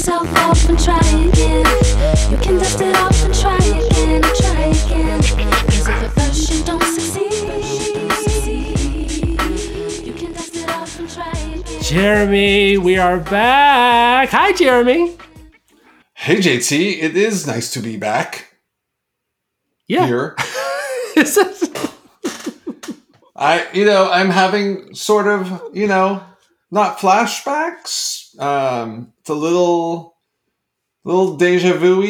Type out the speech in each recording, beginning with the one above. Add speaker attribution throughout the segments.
Speaker 1: yourself off and try again. You can dust it off and try again, try again. Cause if at first you don't succeed, you can dust it off and try again.
Speaker 2: Jeremy, we are back. Hi, Jeremy.
Speaker 3: Hey JT, it is nice to be back
Speaker 2: Yeah.
Speaker 3: here.
Speaker 2: Is this-
Speaker 3: I, you know, I'm having sort of, you know, not flashbacks. Um, it's a little, little deja vu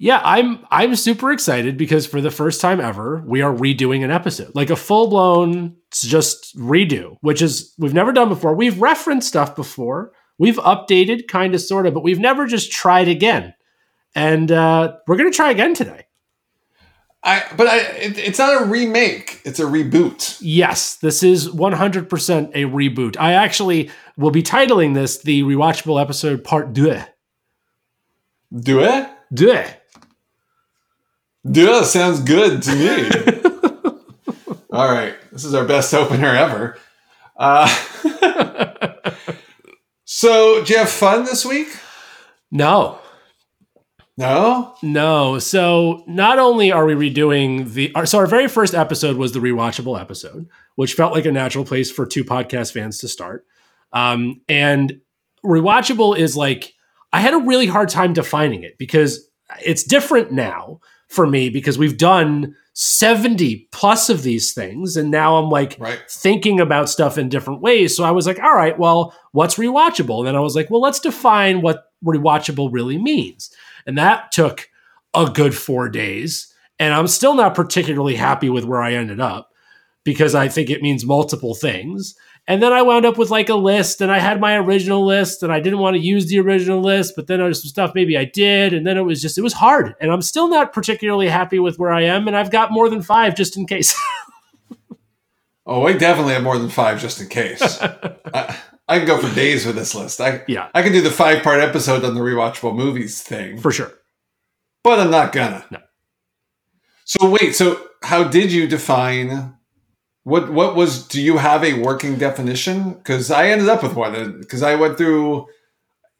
Speaker 2: yeah, I'm I'm super excited because for the first time ever, we are redoing an episode. Like a full-blown just redo, which is we've never done before. We've referenced stuff before. We've updated kind of sort of, but we've never just tried again. And uh, we're going to try again today.
Speaker 3: I, but I, it, it's not a remake; it's a reboot.
Speaker 2: Yes, this is 100% a reboot. I actually will be titling this the rewatchable episode part 2.
Speaker 3: Do it?
Speaker 2: 2.
Speaker 3: Do sounds good to me. All right, this is our best opener ever. Uh, so, do you have fun this week?
Speaker 2: No,
Speaker 3: No.
Speaker 2: no. So not only are we redoing the, our, so our very first episode was the rewatchable episode, which felt like a natural place for two podcast fans to start. Um, and rewatchable is like, I had a really hard time defining it because it's different now for me because we've done 70 plus of these things. And now I'm like,
Speaker 3: Right.
Speaker 2: thinking about stuff in different ways. So I was like, all right, well, what's rewatchable? And then I was like, well, let's define what rewatchable really means. And that took a good four days. And I'm still not particularly happy with where I ended up because I think it means multiple things. And then I wound up with like a list, and I had my original list, and I didn't want to use the original list, but then there was some stuff maybe I did, and then it was just it was hard, and I'm still not particularly happy with where I am, and I've got more than five just in case.
Speaker 3: Oh, I definitely have more than five just in case. I, I can go for days with this list. I
Speaker 2: Yeah.
Speaker 3: I can do the five part episode on the rewatchable movies thing,
Speaker 2: For sure.
Speaker 3: but I'm not gonna.
Speaker 2: No.
Speaker 3: So wait, so how did you define what what was do you have a working definition? Because I ended up with one because I went through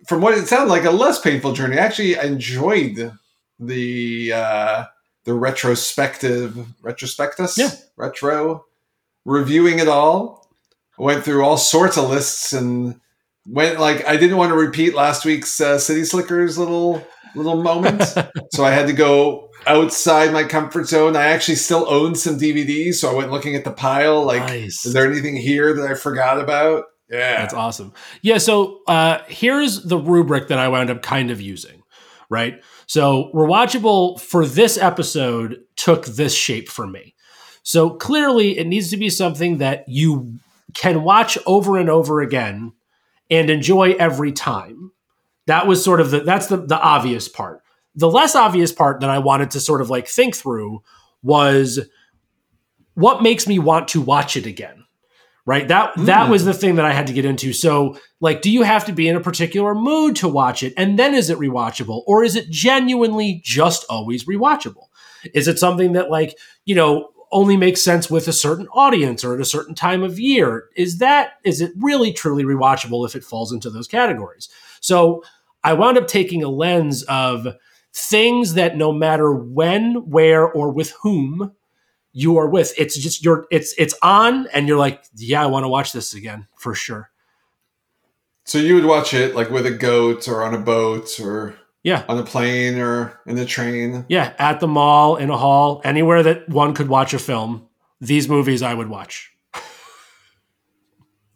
Speaker 3: from what it sounded like a less painful journey. I actually, enjoyed the uh the retrospective retrospectus
Speaker 2: Yeah.
Speaker 3: retro reviewing it all. Went through all sorts of lists and went like I didn't want to repeat last week's uh, City Slickers little little moment, so I had to go outside my comfort zone. I actually still own some DVDs, so I went looking at the pile. Like,
Speaker 2: nice.
Speaker 3: is there anything here that I forgot about? Yeah,
Speaker 2: That's awesome. Yeah. So uh, here's the rubric that I wound up kind of using, right? So rewatchable for this episode took this shape for me. So clearly, it needs to be something that you can watch over and over again and enjoy every time. That was sort of the that's the the obvious part. The less obvious part that I wanted to sort of like think through was what makes me want to watch it again right that that
Speaker 3: Mm.
Speaker 2: was the thing that i had to get into so like do you have to be in a particular mood to watch it and then is it rewatchable or is it genuinely just always rewatchable is it something that like you know only makes sense with a certain audience or at a certain time of year. Is that is it really truly rewatchable if it falls into those categories? So i wound up taking a lens of things that no matter when where or with whom you are with it's just you're it's it's on and you're like yeah i want to watch this again for sure.
Speaker 3: So you would watch it like with a goat or on a boat or
Speaker 2: yeah
Speaker 3: on a plane or in the train.
Speaker 2: yeah at the mall in a hall anywhere that one could watch a film these movies i would watch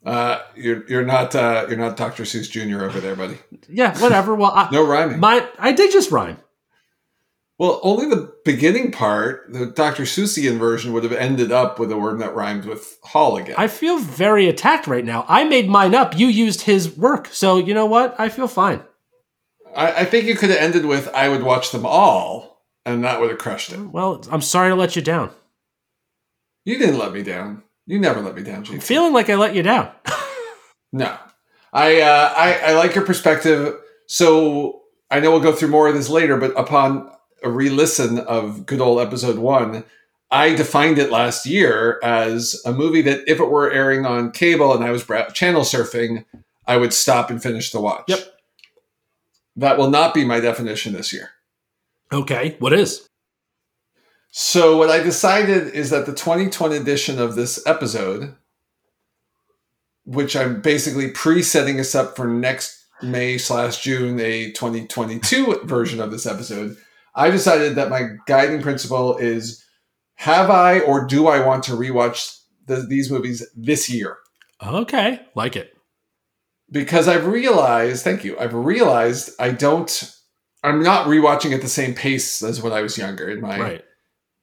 Speaker 3: Uh, you're you're not uh, you're not Dr. Seuss Jr. over there, buddy.
Speaker 2: yeah whatever well I,
Speaker 3: No rhyming.
Speaker 2: my i did just rhyme
Speaker 3: well, only the beginning part, the Dr. Seussian version, would have ended up with a word that rhymed with Hall again.
Speaker 2: i feel very attacked right now i made mine up you used his work so you know what i feel fine
Speaker 3: I, I think you could have ended with "I would watch them all," and that would have crushed it.
Speaker 2: well i'm sorry to let you down
Speaker 3: You didn't let me down. You never let me down,
Speaker 2: i'm feeling like i let you down
Speaker 3: No, I, uh, I I like your perspective. So I know we'll go through more of this later, but upon a re-listen of good old episode one, I defined it last year as a movie that if it were airing on cable and I was channel surfing, I would stop and finish the watch.
Speaker 2: Yep.
Speaker 3: That will not be my definition this year.
Speaker 2: Okay, what is?
Speaker 3: So what I decided is that the 2020 edition of this episode, which I'm basically pre-setting us up for next May slash June, a 2022 version of this episode, I decided that my guiding principle is: have I or do I want to rewatch the, these movies this year?
Speaker 2: Okay, like it.
Speaker 3: Because I've realized, thank you, I've realized I don't, I'm not rewatching at the same pace as when I was younger in my
Speaker 2: Right.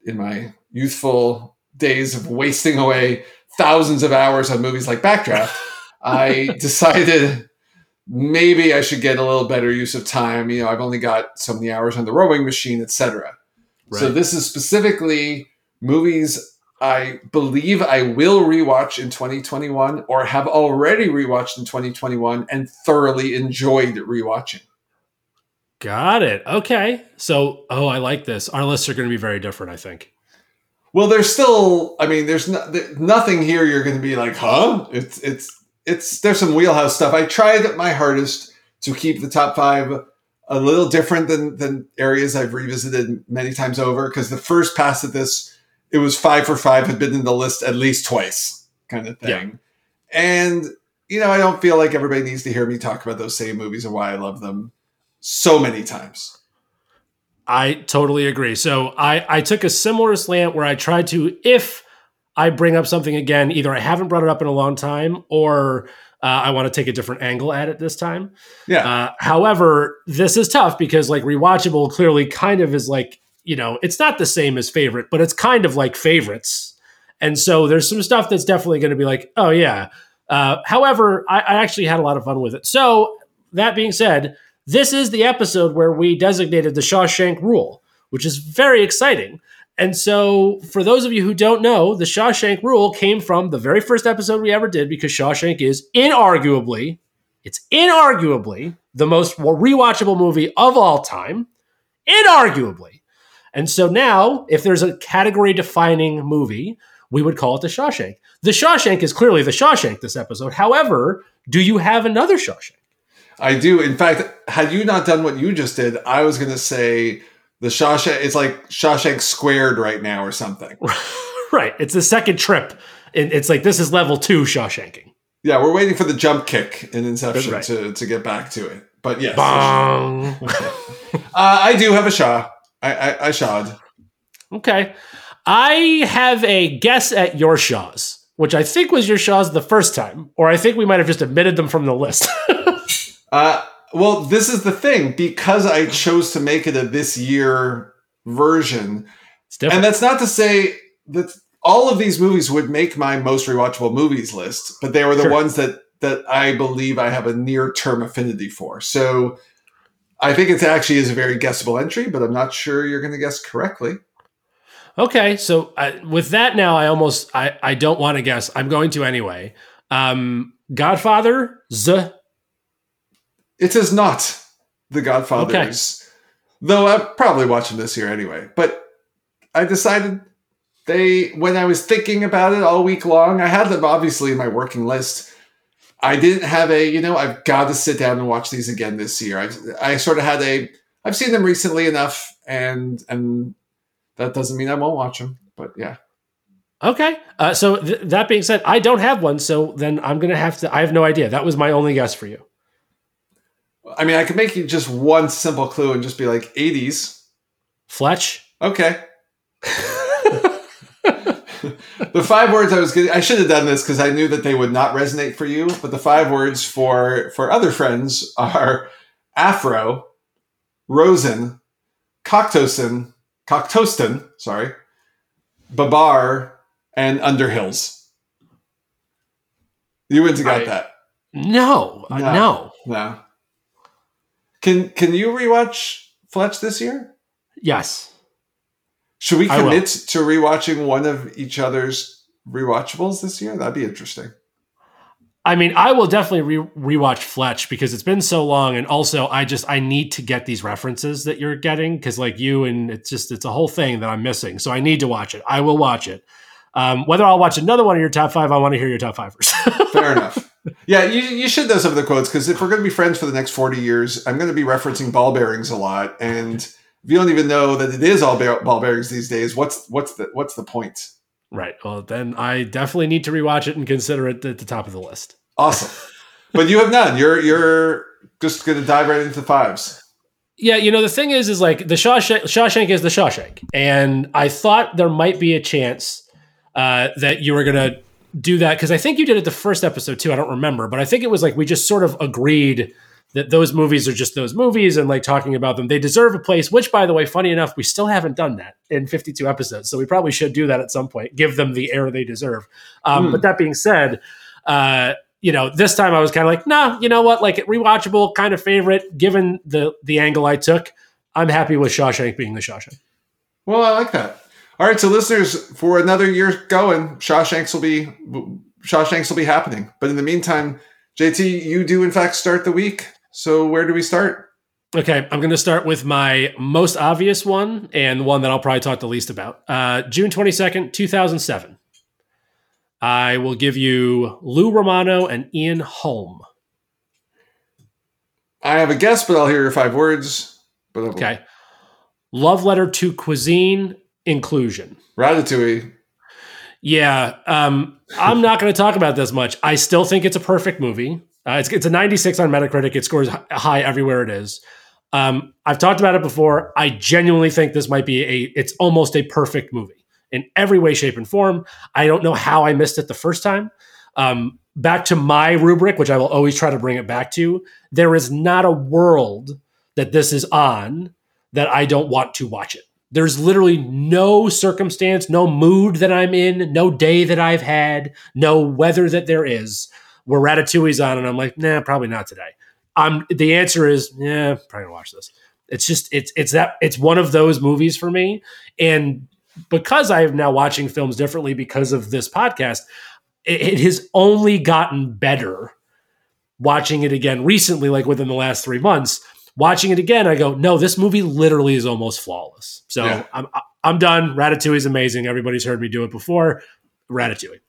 Speaker 3: in my youthful days of wasting away thousands of hours on movies like Backdraft, I decided maybe I should get a little better use of time. You know, I've only got so many hours on the rowing machine, etc. So this is specifically movies I believe I will rewatch in 2021 or have already rewatched in 2021 and thoroughly enjoyed rewatching.
Speaker 2: Got it. Okay. So, oh, I like this. Our lists are going to be very different, I think.
Speaker 3: Well, there's still. I mean, there's no, there, nothing here. You're going to be like, huh? It's it's it's. There's some wheelhouse stuff. I tried my hardest to keep the top five a little different than than areas I've revisited many times over. Because the first pass at this, it was five for five, had been in the list at least twice, kind of thing. And you know, I don't feel like everybody needs to hear me talk about those same movies and why I love them so many times.
Speaker 2: I totally agree. So I, I took a similar slant where I tried to, if I bring up something again, either I haven't brought it up in a long time or uh, I want to take a different angle at it this time.
Speaker 3: Yeah.
Speaker 2: Uh, however, this is tough because like rewatchable clearly kind of is like, you know, it's not the same as favorite, but it's kind of like favorites. And so there's some stuff that's definitely going to be like, oh yeah. Uh, however, I, I actually had a lot of fun with it. So that being said, this is the episode where we designated the Shawshank Rule, which is very exciting. And so, for those of you who don't know, the Shawshank Rule came from the very first episode we ever did because Shawshank is inarguably, it's inarguably the most rewatchable movie of all time. Inarguably. And so now, if there's a category defining movie, we would call it the Shawshank. The Shawshank is clearly the Shawshank this episode. However, do you have another Shawshank?
Speaker 3: I do. In fact, had you not done what you just did, I was going to say the Shawshank. It's like Shawshank squared right now or something.
Speaker 2: Right. It's the second trip. And it's like this is level two Shawshanking.
Speaker 3: Yeah, we're waiting for the jump kick in Inception
Speaker 2: Right.
Speaker 3: to, to get back to it. But yes,
Speaker 2: Bong.
Speaker 3: uh, I do have a Shaw. I, I, I shawed.
Speaker 2: okay. I have a guess at your Shaws, which I think was your Shaws the first time, or I think we might have just omitted them from the list.
Speaker 3: Uh, well, this is the thing because I chose to make it a this year version, and that's not to say that all of these movies would make my most rewatchable movies list, but they were the
Speaker 2: Sure.
Speaker 3: ones that that I believe I have a near term affinity for. So I think it actually is a very guessable entry, but I'm not sure you're going to guess correctly.
Speaker 2: Okay, so I, with that now, I almost I, I don't want to guess. I'm going to anyway. Um, Godfather, Z.
Speaker 3: It is not The Godfather. Godfathers, though I'm probably watching this year anyway. But I decided they, when I was thinking about it all week long, I had them obviously in my working list. I didn't have a, you know, I've got to sit down and watch these again this year. I, I sort of had a, I've seen them recently enough, and and that doesn't mean I won't watch them. But yeah,
Speaker 2: Okay, uh, so th- that being said, I don't have one, so then I'm gonna have to. I have no idea. That was my only guess for you.
Speaker 3: I mean, I could make you just one simple clue and just be like 80s.
Speaker 2: Fletch.
Speaker 3: Okay. the five words I was getting, I should have done this because I knew that they would not resonate for you. But the five words for for other friends are Afro, Rosen, Coctosin, Coctoston, sorry, Babar, and Underhills. You wouldn't have got
Speaker 2: I-
Speaker 3: that.
Speaker 2: No, uh,
Speaker 3: No.
Speaker 2: no.
Speaker 3: No. Can can you rewatch Fletch this year?
Speaker 2: Yes.
Speaker 3: Should we commit to rewatching one of each other's rewatchables this year? That'd be interesting.
Speaker 2: I mean, I will definitely re- rewatch Fletch because it's been so long, and also I just I need to get these references that you're getting because like you and it's just it's a whole thing that I'm missing. So I need to watch it. I will watch it. Um, whether I'll watch another one of your top five, I want to hear your top five first.
Speaker 3: Fair enough. Yeah, you, you should know some of the quotes because if we're going to be friends for the next 40 years, I'm going to be referencing ball bearings a lot. And if you don't even know that it is all ball bearings these days, what's what's the what's the point?
Speaker 2: right. Well, then I definitely need to rewatch it and consider it at the top of the list.
Speaker 3: Awesome. but you have none. You're you're just going to dive right into fives.
Speaker 2: Yeah, you know the thing is, is like the Shawshank, Shawshank is the Shawshank, and I thought there might be a chance uh, that you were gonna do that because I think you did it the first episode too. I don't remember, but I think it was like we just sort of agreed that those movies are just those movies, and like talking about them, they deserve a place. Which, by the way, funny enough, we still haven't done that in 52 episodes, so we probably should do that at some point. Give them the air they deserve. Um,
Speaker 3: Hmm.
Speaker 2: But that being said. Uh, you know, this time I was kind of like, nah, you know what, like rewatchable kind of favorite, given the the angle I took. I'm happy with Shawshank being the Shawshank.
Speaker 3: Well, I like that. All right, so listeners, for another year going, Shawshanks will be Shawshanks will be happening. But in the meantime, JT, you do in fact start the week. So where do we start?
Speaker 2: Okay, I'm going to start with my most obvious one and the one that I'll probably talk the least about. Uh, June 22nd, 2007. I will give you Lou Romano and Ian Holm.
Speaker 3: I have a guess, but I'll hear your five words. But
Speaker 2: Okay. Love letter to cuisine inclusion.
Speaker 3: Ratatouille.
Speaker 2: Yeah, um, I'm not going to talk about this much. I still think it's a perfect movie. Uh, it's, it's a 96 on Metacritic. It scores high everywhere it is. Um, I've talked about it before. I genuinely think this might be a. It's almost a perfect movie in every way, shape, and form. I don't know how I missed it the first time. Um, back to my rubric, which I will always try to bring it back to. There is not a world that this is on that I don't want to watch it. There's literally no circumstance, no mood that I'm in, no day that I've had, no weather that there is where Ratatouille's on, and I'm like, nah, probably not today. I'm the answer is, yeah, probably gonna watch this. It's just it's it's that it's one of those movies for me, and because I am now watching films differently because of this podcast, it, it has only gotten better watching it again recently, like within the last three months watching it again, I go, no, this movie literally is almost flawless. So
Speaker 3: Yeah.
Speaker 2: I'm I'm done. Ratatouille is amazing. Everybody's heard me do it before. Ratatouille.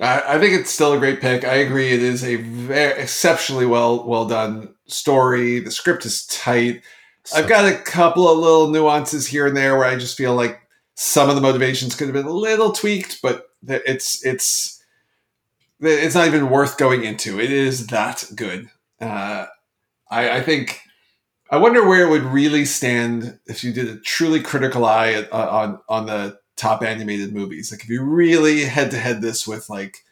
Speaker 3: I, I think it's still a great pick. I agree. It is a very exceptionally well well done story. The script is tight. I've got a couple of little nuances here and there where I just feel like some of the motivations could have been a little tweaked, but it's it's it's not even worth going into. It is that good. Uh, I, I think. I wonder where it would really stand if you did a truly critical eye uh, on on the top animated movies. Like if you really head to head this with like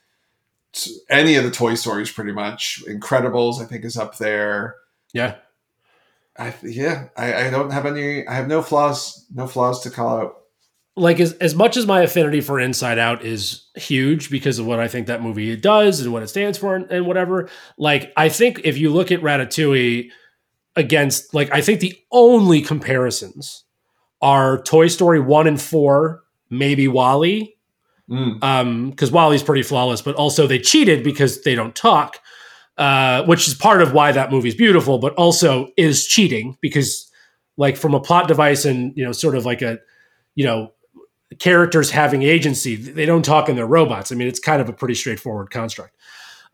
Speaker 3: any of the Toy Stories, pretty much. Incredibles, I think, is up there.
Speaker 2: yeah.
Speaker 3: I yeah, I, I don't have any. I have no flaws. No flaws to call out.
Speaker 2: Like as, as much as my affinity for Inside Out is huge because of what I think that movie does and what it stands for and, and whatever, like I think if you look at Ratatouille against like I think the only comparisons are Toy Story 1 and 4, maybe WALL-E,
Speaker 3: Mm.
Speaker 2: um because WALL-E's pretty flawless, but also they cheated because they don't talk, uh, which is part of why that movie's beautiful, but also is cheating because like from a plot device and you know sort of like a you know characters having agency, they don't talk and they're robots. I mean, it's kind of a pretty straightforward construct.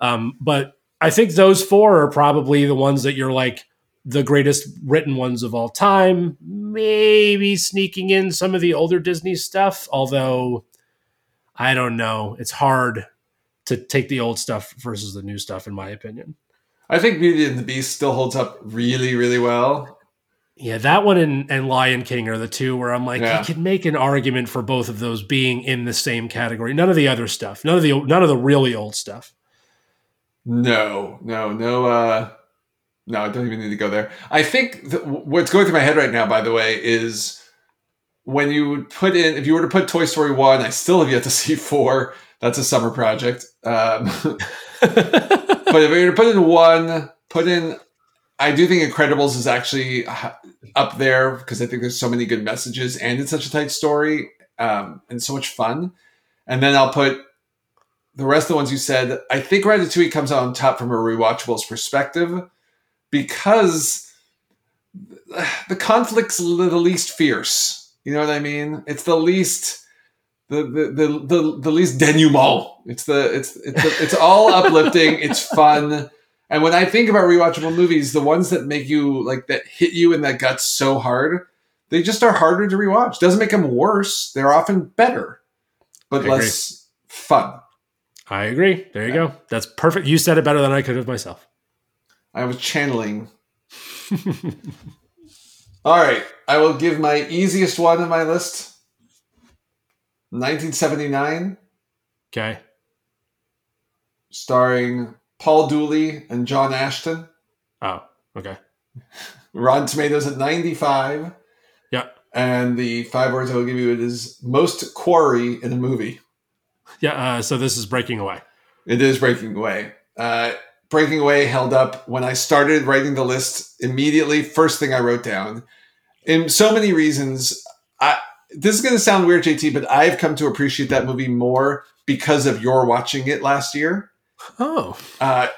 Speaker 2: Um, but I think those four are probably the ones that you're like the greatest written ones of all time. Maybe sneaking in some of the older Disney stuff, although I don't know. It's hard to take the old stuff versus the new stuff, in my opinion.
Speaker 3: I think Beauty and the Beast still holds up really, really well.
Speaker 2: Yeah, that one and, and Lion King are the two where I'm like,
Speaker 3: Yeah.
Speaker 2: you can make an argument for both of those being in the same category. None of the other stuff, none of the none of the really old stuff.
Speaker 3: No, no, no. Uh, no, I don't even need to go there. I think th- what's going through my head right now, by the way, is when you would put in, if you were to put Toy Story 1, I still have yet to see 4. That's a summer project. Um, but if you were to put in 1, put in, I do think Incredibles is actually up there because I think there's so many good messages and it's such a tight story um, and so much fun. And then I'll put the rest of the ones you said, I think Ratatouille comes out on top from a rewatchables perspective because the conflict's the least fierce. You know what I mean? It's the least the the the the, the least denouement. It's the it's it's the, it's all uplifting. It's fun. And when I think about rewatchable movies, the ones that make you like that hit you in that gut so hard, they just are harder to rewatch. Doesn't make them worse. They're often better, but
Speaker 2: I agree.
Speaker 3: less fun.
Speaker 2: I agree. There you go. That's perfect. You said it better than I could have myself.
Speaker 3: I was channeling. All right, I will give my easiest one on my list. 1979,
Speaker 2: Okay.
Speaker 3: starring Paul Dooley and John Ashton.
Speaker 2: Oh, okay.
Speaker 3: Rotten Tomatoes at 95.
Speaker 2: Yeah.
Speaker 3: And the five words I will give you it is most quarry in a movie.
Speaker 2: Yeah. Uh, so this is breaking away.
Speaker 3: It is Breaking Away. Uh, Breaking Away held up when I started writing the list immediately. First thing I wrote down. In so many reasons, I, this is going to sound weird, JT, but I've come to appreciate that movie more because of your watching it last year.
Speaker 2: Oh,
Speaker 3: Uh,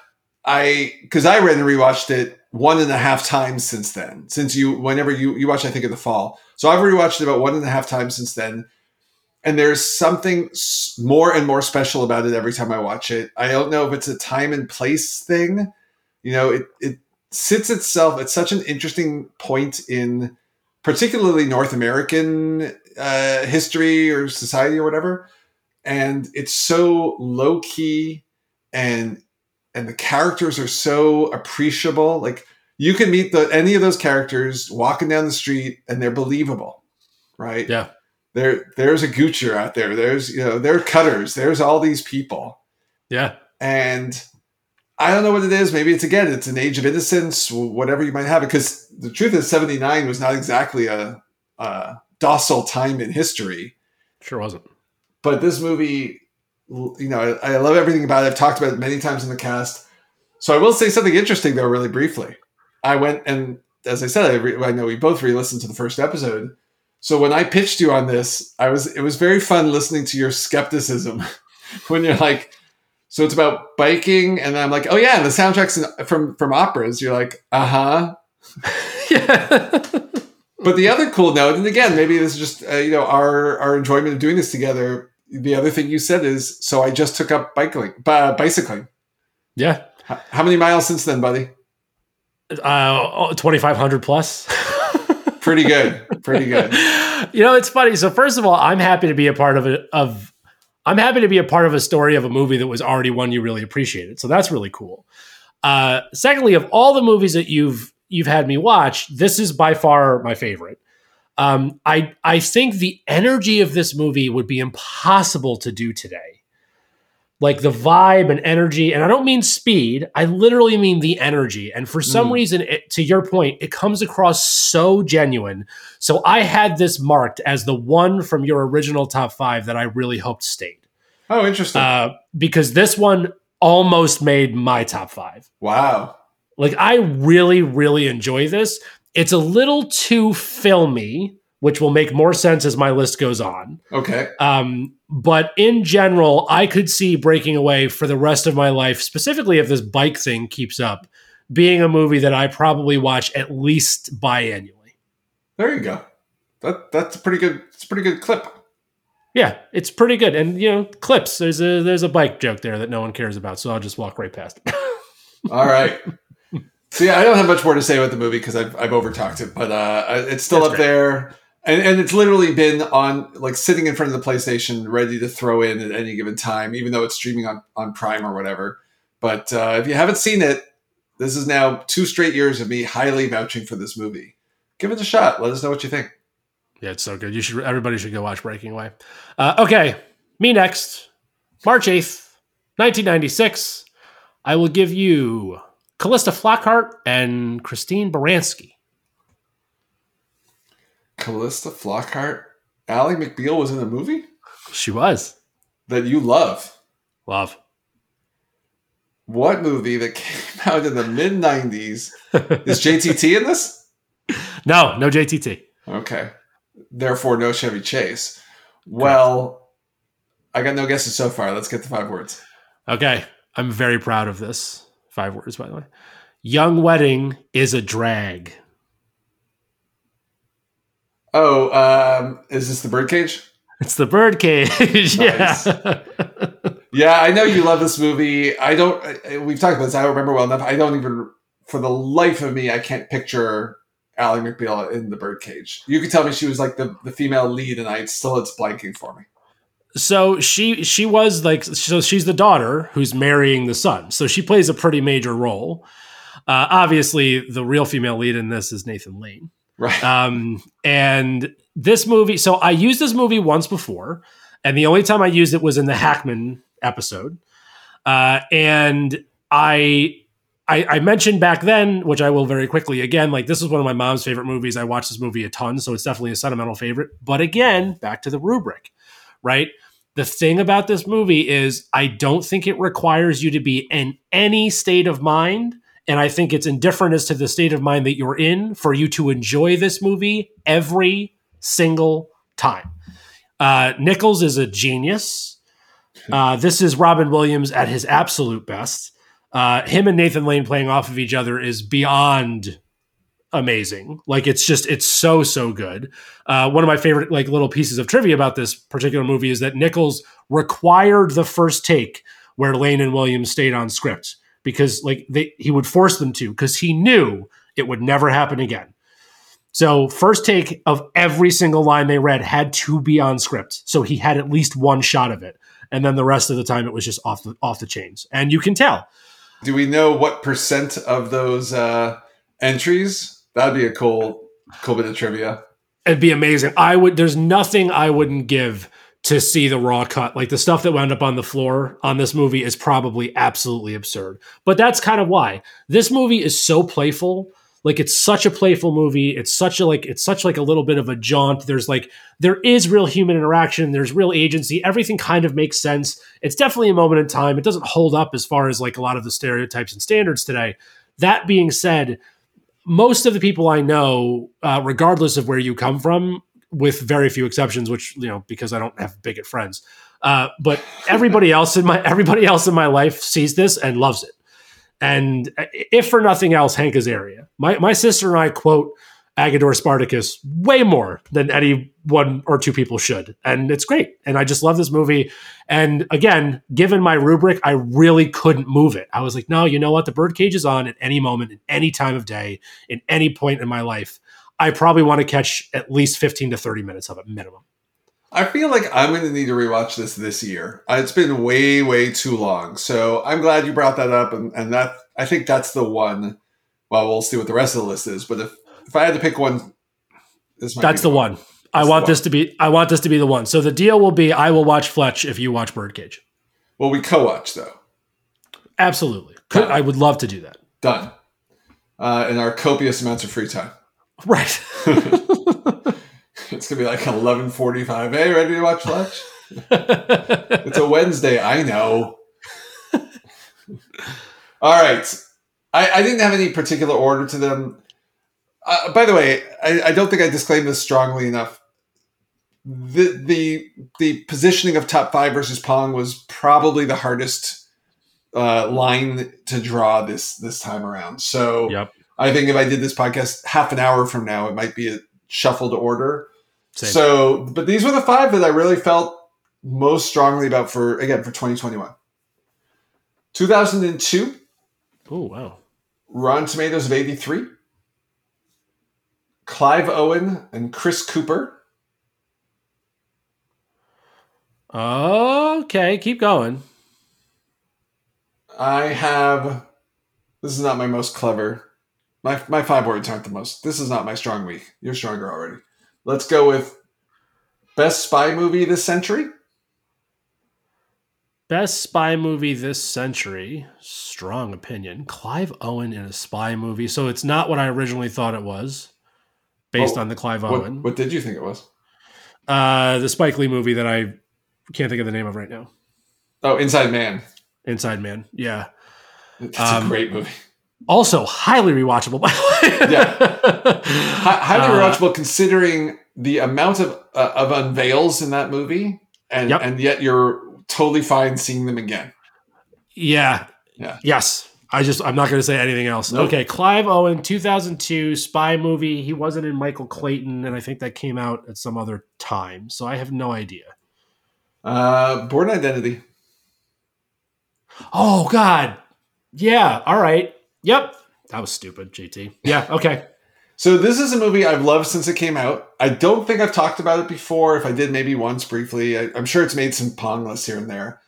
Speaker 3: I because I read and rewatched it one and a half times since then. Since you, whenever you you watch, I think in the fall. So I've rewatched it about one and a half times since then. And there's something more and more special about it every time I watch it. I don't know if it's a time and place thing. You know, it it sits itself at such an interesting point in particularly North American uh, history or society or whatever. And it's so low key and and the characters are so appreciable. Like you can meet the any of those characters walking down the street and they're believable, right?
Speaker 2: yeah.
Speaker 3: There, there's a Gucci out there. There's you know, there are cutters. There's all these people,
Speaker 2: Yeah.
Speaker 3: and I don't know what it is. Maybe it's again, it's an age of innocence, whatever you might have. Because the truth is, '79 was not exactly a, a docile time in history
Speaker 2: Sure wasn't.
Speaker 3: but this movie, you know, I, I love everything about it. I've talked about it many times in the cast. So I will say something interesting though, really briefly. I went and, as I said, I, re- I know we both re-listened to the first episode. So when I pitched you on this, I was it was very fun listening to your skepticism when you're like, so it's about biking, and I'm like, oh yeah, the soundtracks from from operas. You're like, uh huh.
Speaker 2: yeah.
Speaker 3: But the other cool note, and again, maybe this is just uh, you know our our enjoyment of doing this together. The other thing you said is, so I just took up bicycling. Uh, bicycling.
Speaker 2: yeah.
Speaker 3: H- how many miles since then, buddy?
Speaker 2: Uh, 2,500 plus.
Speaker 3: Pretty good. Pretty good.
Speaker 2: you know, it's funny. So first of all, I'm happy to be a part of it. Of I'm happy to be a part of a story of a movie that was already one you really appreciated. So that's really cool. Uh, secondly, of all the movies that you've you've had me watch, this is by far my favorite. Um, I I think the energy of this movie would be impossible to do today. Like the vibe and energy, and I don't mean speed. I literally mean the energy. And for some
Speaker 3: Mm.
Speaker 2: reason, it, to your point, it comes across so genuine. So I had this marked as the one from your original top five that I really hoped stayed,
Speaker 3: Oh, interesting.
Speaker 2: uh, because this one almost made my top five.
Speaker 3: wow.
Speaker 2: Like I really, really enjoy this. It's a little too filmy, which will make more sense as my list goes on.
Speaker 3: Okay.
Speaker 2: Um, but in general, I could see breaking away for the rest of my life, specifically if this bike thing keeps up, being a movie that I probably watch at least biannually.
Speaker 3: There you go. That that's a pretty good. It's a pretty good clip.
Speaker 2: Yeah, it's pretty good. And you know, clips. There's a there's a bike joke there that no one cares about, so I'll just walk right past it.
Speaker 3: All right. so yeah, I don't have much more to say about the movie because I've I've overtalked it, but uh, it's still
Speaker 2: That's
Speaker 3: up
Speaker 2: great.
Speaker 3: there, and and it's literally been on like sitting in front of the PlayStation, ready to throw in at any given time, even though it's streaming on on Prime or whatever. But uh, if you haven't seen it, this is now two straight years of me highly vouching for this movie. Give it a shot. Let us know what you think.
Speaker 2: yeah, it's so good. You should everybody should go watch Breaking Away. Uh, okay, me next. March eighth, nineteen ninety six. I will give you Calista Flockhart and Christine Baranski.
Speaker 3: Calista Flockhart, Ally McBeal was in a movie
Speaker 2: She was
Speaker 3: that you love.
Speaker 2: love.
Speaker 3: What movie that came out in the mid '90s is JTT in this?
Speaker 2: No, no JTT.
Speaker 3: Okay. Therefore, no Chevy Chase. Well, I got no guesses so far. Let's get the five words.
Speaker 2: Okay, I'm very proud of this. Five words, by the way. Young wedding is a drag.
Speaker 3: Oh, um, is this the Birdcage?
Speaker 2: It's the birdcage.
Speaker 3: Nice.
Speaker 2: Yeah.
Speaker 3: Yeah, I know you love this movie. I don't. We've talked about this. I don't remember well enough. I don't even, for the life of me, I can't picture Ally McBeal in the birdcage. You could tell me she was like the, the female lead, and I still it's blanking for me.
Speaker 2: so she she was like so she's the daughter who's marrying the son. So she plays a pretty major role. Uh, obviously, the real female lead in this is Nathan Lane.
Speaker 3: Right.
Speaker 2: Um, and this movie, so I used this movie once before, and the only time I used it was in the Hackman episode. Uh, and I, I, I mentioned back then, which I will very quickly again, like this is one of my mom's favorite movies. I watched this movie a ton, so it's definitely a sentimental favorite. But again, back to the rubric, right? The thing about this movie is I don't think it requires you to be in any state of mind. And I think it's indifferent as to the state of mind that you're in for you to enjoy this movie every single time. Uh, Nichols is a genius. Uh, this is Robin Williams at his absolute best. Uh, him and Nathan Lane playing off of each other is beyond amazing. Like it's just it's so so good. Uh, one of my favorite like little pieces of trivia about this particular movie is that Nichols required the first take where Lane and Williams stayed on script because like they he would force them to because he knew it would never happen again. So first take of every single line they read had to be on script. So he had at least one shot of it. And then the rest of the time it was just off the off the chains. And you can tell.
Speaker 3: Do we know what percent of those uh, entries? That'd be a cool, cool bit of trivia.
Speaker 2: It'd be amazing. I would there's nothing I wouldn't give to see the raw cut. Like the stuff that wound up on the floor on this movie is probably absolutely absurd. But that's kind of why. This movie is so playful. Like it's such a playful movie. It's such a like it's such like a little bit of a jaunt. There's like there is real human interaction. There's real agency. Everything kind of makes sense. It's definitely a moment in time. It doesn't hold up as far as like a lot of the stereotypes and standards today. That being said, most of the people I know, uh, regardless of where you come from, with very few exceptions, which you know because I don't have bigot friends, uh, but everybody else in my everybody else in my life sees this and loves it. And if for nothing else, Hank Azaria. My my sister and I quote Agador Spartacus way more than any one or two people should. And it's great. And I just love this movie. And again, given my rubric, I really couldn't move it. I was like, no, you know what? The birdcage is on at any moment, at any time of day, in any point in my life. I probably want to catch at least 15 to 30 minutes of it minimum.
Speaker 3: I feel like I'm going to need to rewatch this this year. Uh, It's been way, way too long. So I'm glad you brought that up, and, and that I think that's the one. Well, we'll see what the rest of the list is, but if if I had to pick one, this might
Speaker 2: That's the one. I
Speaker 3: That's
Speaker 2: want this to be I want this to be the one. So the deal will be I will watch Fletch if you watch Birdcage.
Speaker 3: Well, we co-watch though.
Speaker 2: Absolutely.
Speaker 3: Done.
Speaker 2: I would love to do that.
Speaker 3: Done. Uh, in our copious amounts of free time,
Speaker 2: Right.
Speaker 3: it's gonna be like 11:45. Hey, ready to watch Fletch? It's a Wednesday. I know. All right. I, I didn't have any particular order to them. Uh, by the way, I, I don't think I disclaimed this strongly enough. The the the positioning of top five versus Pong was probably the hardest uh, line to draw this this time around. So
Speaker 2: yep.
Speaker 3: I think if I did this podcast half an hour from now, it might be a shuffled order.
Speaker 2: Same.
Speaker 3: So, but these were the five that I really felt most strongly about for again for 2021. 2002,
Speaker 2: oh wow.
Speaker 3: Rotten Tomatoes of 83. Clive Owen and Chris Cooper.
Speaker 2: Okay, keep going.
Speaker 3: I have. This is not my most clever. My my five words aren't the most. This is not my strong week. You're stronger already. Let's go with best spy movie this century.
Speaker 2: Best spy movie this century. Strong opinion. Clive Owen in a spy movie. So it's not what I originally thought it was, based
Speaker 3: Oh,
Speaker 2: on the Clive
Speaker 3: What,
Speaker 2: Owen.
Speaker 3: what did you think it was?
Speaker 2: Uh, the Spike Lee movie that I can't think of the name of right now.
Speaker 3: Oh, Inside Man.
Speaker 2: Inside Man. Yeah.
Speaker 3: It's
Speaker 2: Um,
Speaker 3: a great movie.
Speaker 2: Also highly rewatchable, by the way.
Speaker 3: Yeah. Hi- highly
Speaker 2: uh,
Speaker 3: rewatchable considering the amount of uh, of unveils in that movie, and
Speaker 2: Yep.
Speaker 3: and yet you're totally fine seeing them again.
Speaker 2: yeah.
Speaker 3: Yeah.
Speaker 2: Yes. I just I'm not going to say anything else.
Speaker 3: Nope.
Speaker 2: Okay, Clive Owen, 2002 spy movie. He wasn't in Michael Clayton, and I think that came out at some other time. So I have no idea.
Speaker 3: Uh, Bourne Identity.
Speaker 2: Oh God, yeah. All right. Yep. That was stupid, JT. Yeah. Okay.
Speaker 3: So this is a movie I've loved since it came out. I don't think I've talked about it before. If I did, maybe once briefly. I, I'm sure it's made some pong lists here and there.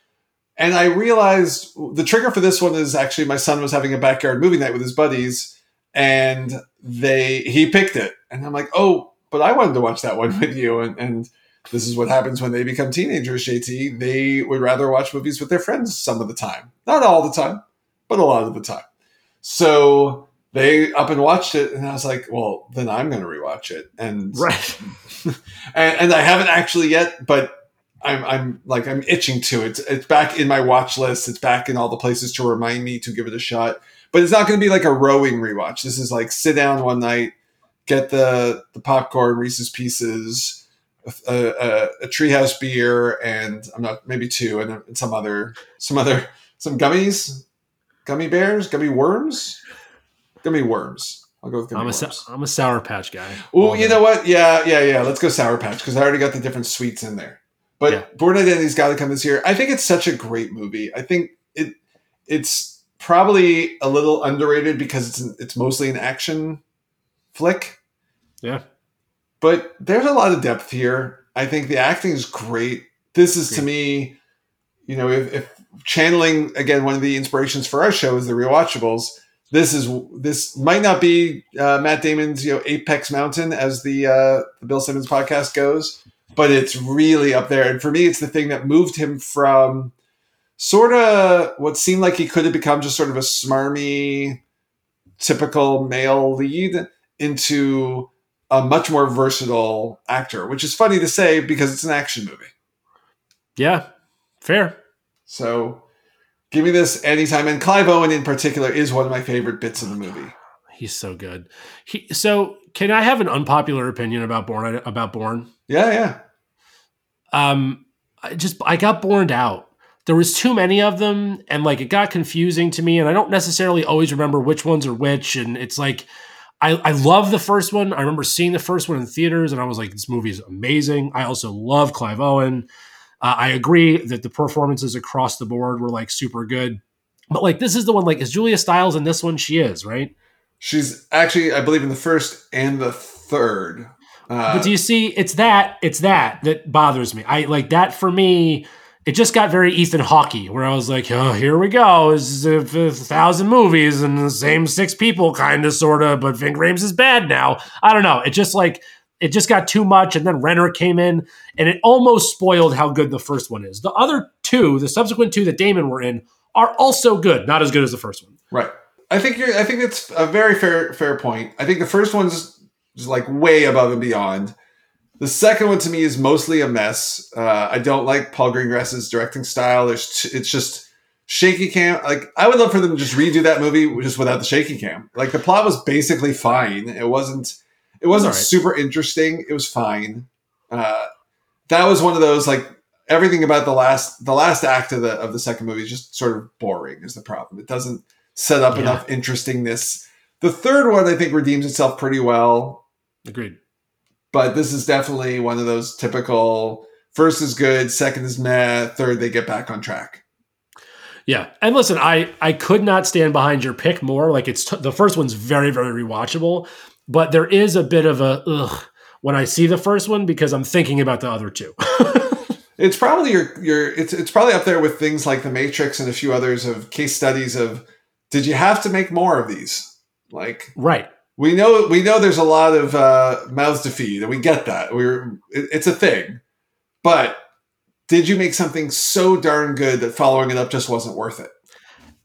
Speaker 3: And I realized the trigger for this one is actually my son was having a backyard movie night with his buddies, and they he picked it, and I'm like, oh, but I wanted to watch that one with you, and and this is what happens when they become teenagers. JT, they would rather watch movies with their friends some of the time, not all the time, but a lot of the time. So they up and watched it, and I was like, well, then I'm going to rewatch it, and
Speaker 2: Right.
Speaker 3: and, and I haven't actually yet, but I'm I'm like I'm itching to. It's it's back in my watch list. It's back in all the places to remind me to give it a shot. But it's not going to be like a rowing rewatch. This is like sit down one night, get the the popcorn, Reese's Pieces, a, a, a treehouse beer, and I'm not maybe two, and, and some other some other some gummies, gummy bears, gummy worms, gummy worms. I'll go with gummy
Speaker 2: I'm a
Speaker 3: worms.
Speaker 2: I'm a sour patch guy.
Speaker 3: Oh, you know what? Yeah, yeah, yeah. Let's go Sour Patch because I already got the different sweets in there. But
Speaker 2: Yeah.
Speaker 3: Bourne Identity's got to come this year. I think it's such a great movie. I think it it's probably a little underrated because it's an, it's mostly an action flick.
Speaker 2: Yeah.
Speaker 3: But there's a lot of depth here. I think the acting is great. This is to me, you know, if, if channeling again one of the inspirations for our show is the rewatchables. This is this might not be uh, Matt Damon's you know apex mountain as the uh, the Bill Simmons podcast goes, but it's really up there. And for me, it's the thing that moved him from sort of what seemed like he could have become just sort of a smarmy, typical male lead into a much more versatile actor, which is funny to say because it's an action movie.
Speaker 2: Yeah. Fair.
Speaker 3: So give me this anytime. And Clive Owen in particular is one of my favorite bits of the movie.
Speaker 2: He's so good. He so can I have an unpopular opinion about Bourne about Bourne?
Speaker 3: Yeah, yeah.
Speaker 2: Um I just I got borned out. There was too many of them and like it got confusing to me and I don't necessarily always remember which ones are which and it's like I, I love the first one. I remember seeing the first one in theaters and I was like, this movie is amazing. I also love Clive Owen. Uh, I agree that the performances across the board were like super good. But like this is the one like is Julia Stiles in this one? She is, right?
Speaker 3: She's actually, I believe, in the first and the third. Uh,
Speaker 2: But do you see, it's that, it's that that bothers me. I like that for me. It just got very Ethan Hawke, where I was like, oh, here we go. It's a, a thousand movies and the same six people, kind of, sort of. But Ving Rhames is bad now. I don't know. It just like it just got too much, and then Renner came in, and it almost spoiled how good the first one is. The other two, the subsequent two that Damon were in, are also good, not as good as the first one.
Speaker 3: right. I think you're. I think that's a very fair fair point. I think the first one's just like way above and beyond. The second one to me is mostly a mess. Uh, I don't like Paul Greengrass's directing style. There's t- it's just shaky cam. Like I would love for them to just redo that movie just without the shaky cam. Like the plot was basically fine. It wasn't. It wasn't
Speaker 2: right.
Speaker 3: super interesting. It was fine. Uh, that was one of those like everything about the last the last act of the of the second movie is just sort of boring. Is the problem? It doesn't set up
Speaker 2: Yeah.
Speaker 3: enough interestingness. The third one I think redeems itself pretty well
Speaker 2: Agreed.
Speaker 3: but this is definitely one of those typical first is good, second is meh, third they get back on track.
Speaker 2: Yeah, and listen, I I could not stand behind your pick more. Like it's t- the first one's very very rewatchable, but there is a bit of a ugh when I see the first one because I'm thinking about the other two.
Speaker 3: It's probably your your it's it's probably up there with things like The Matrix and a few others of case studies of did you have to make more of these? Like
Speaker 2: right.
Speaker 3: we know we know there's a lot of uh, mouths to feed and we get that. We're it, it's a thing. But did you make something so darn good that following it up just wasn't worth it?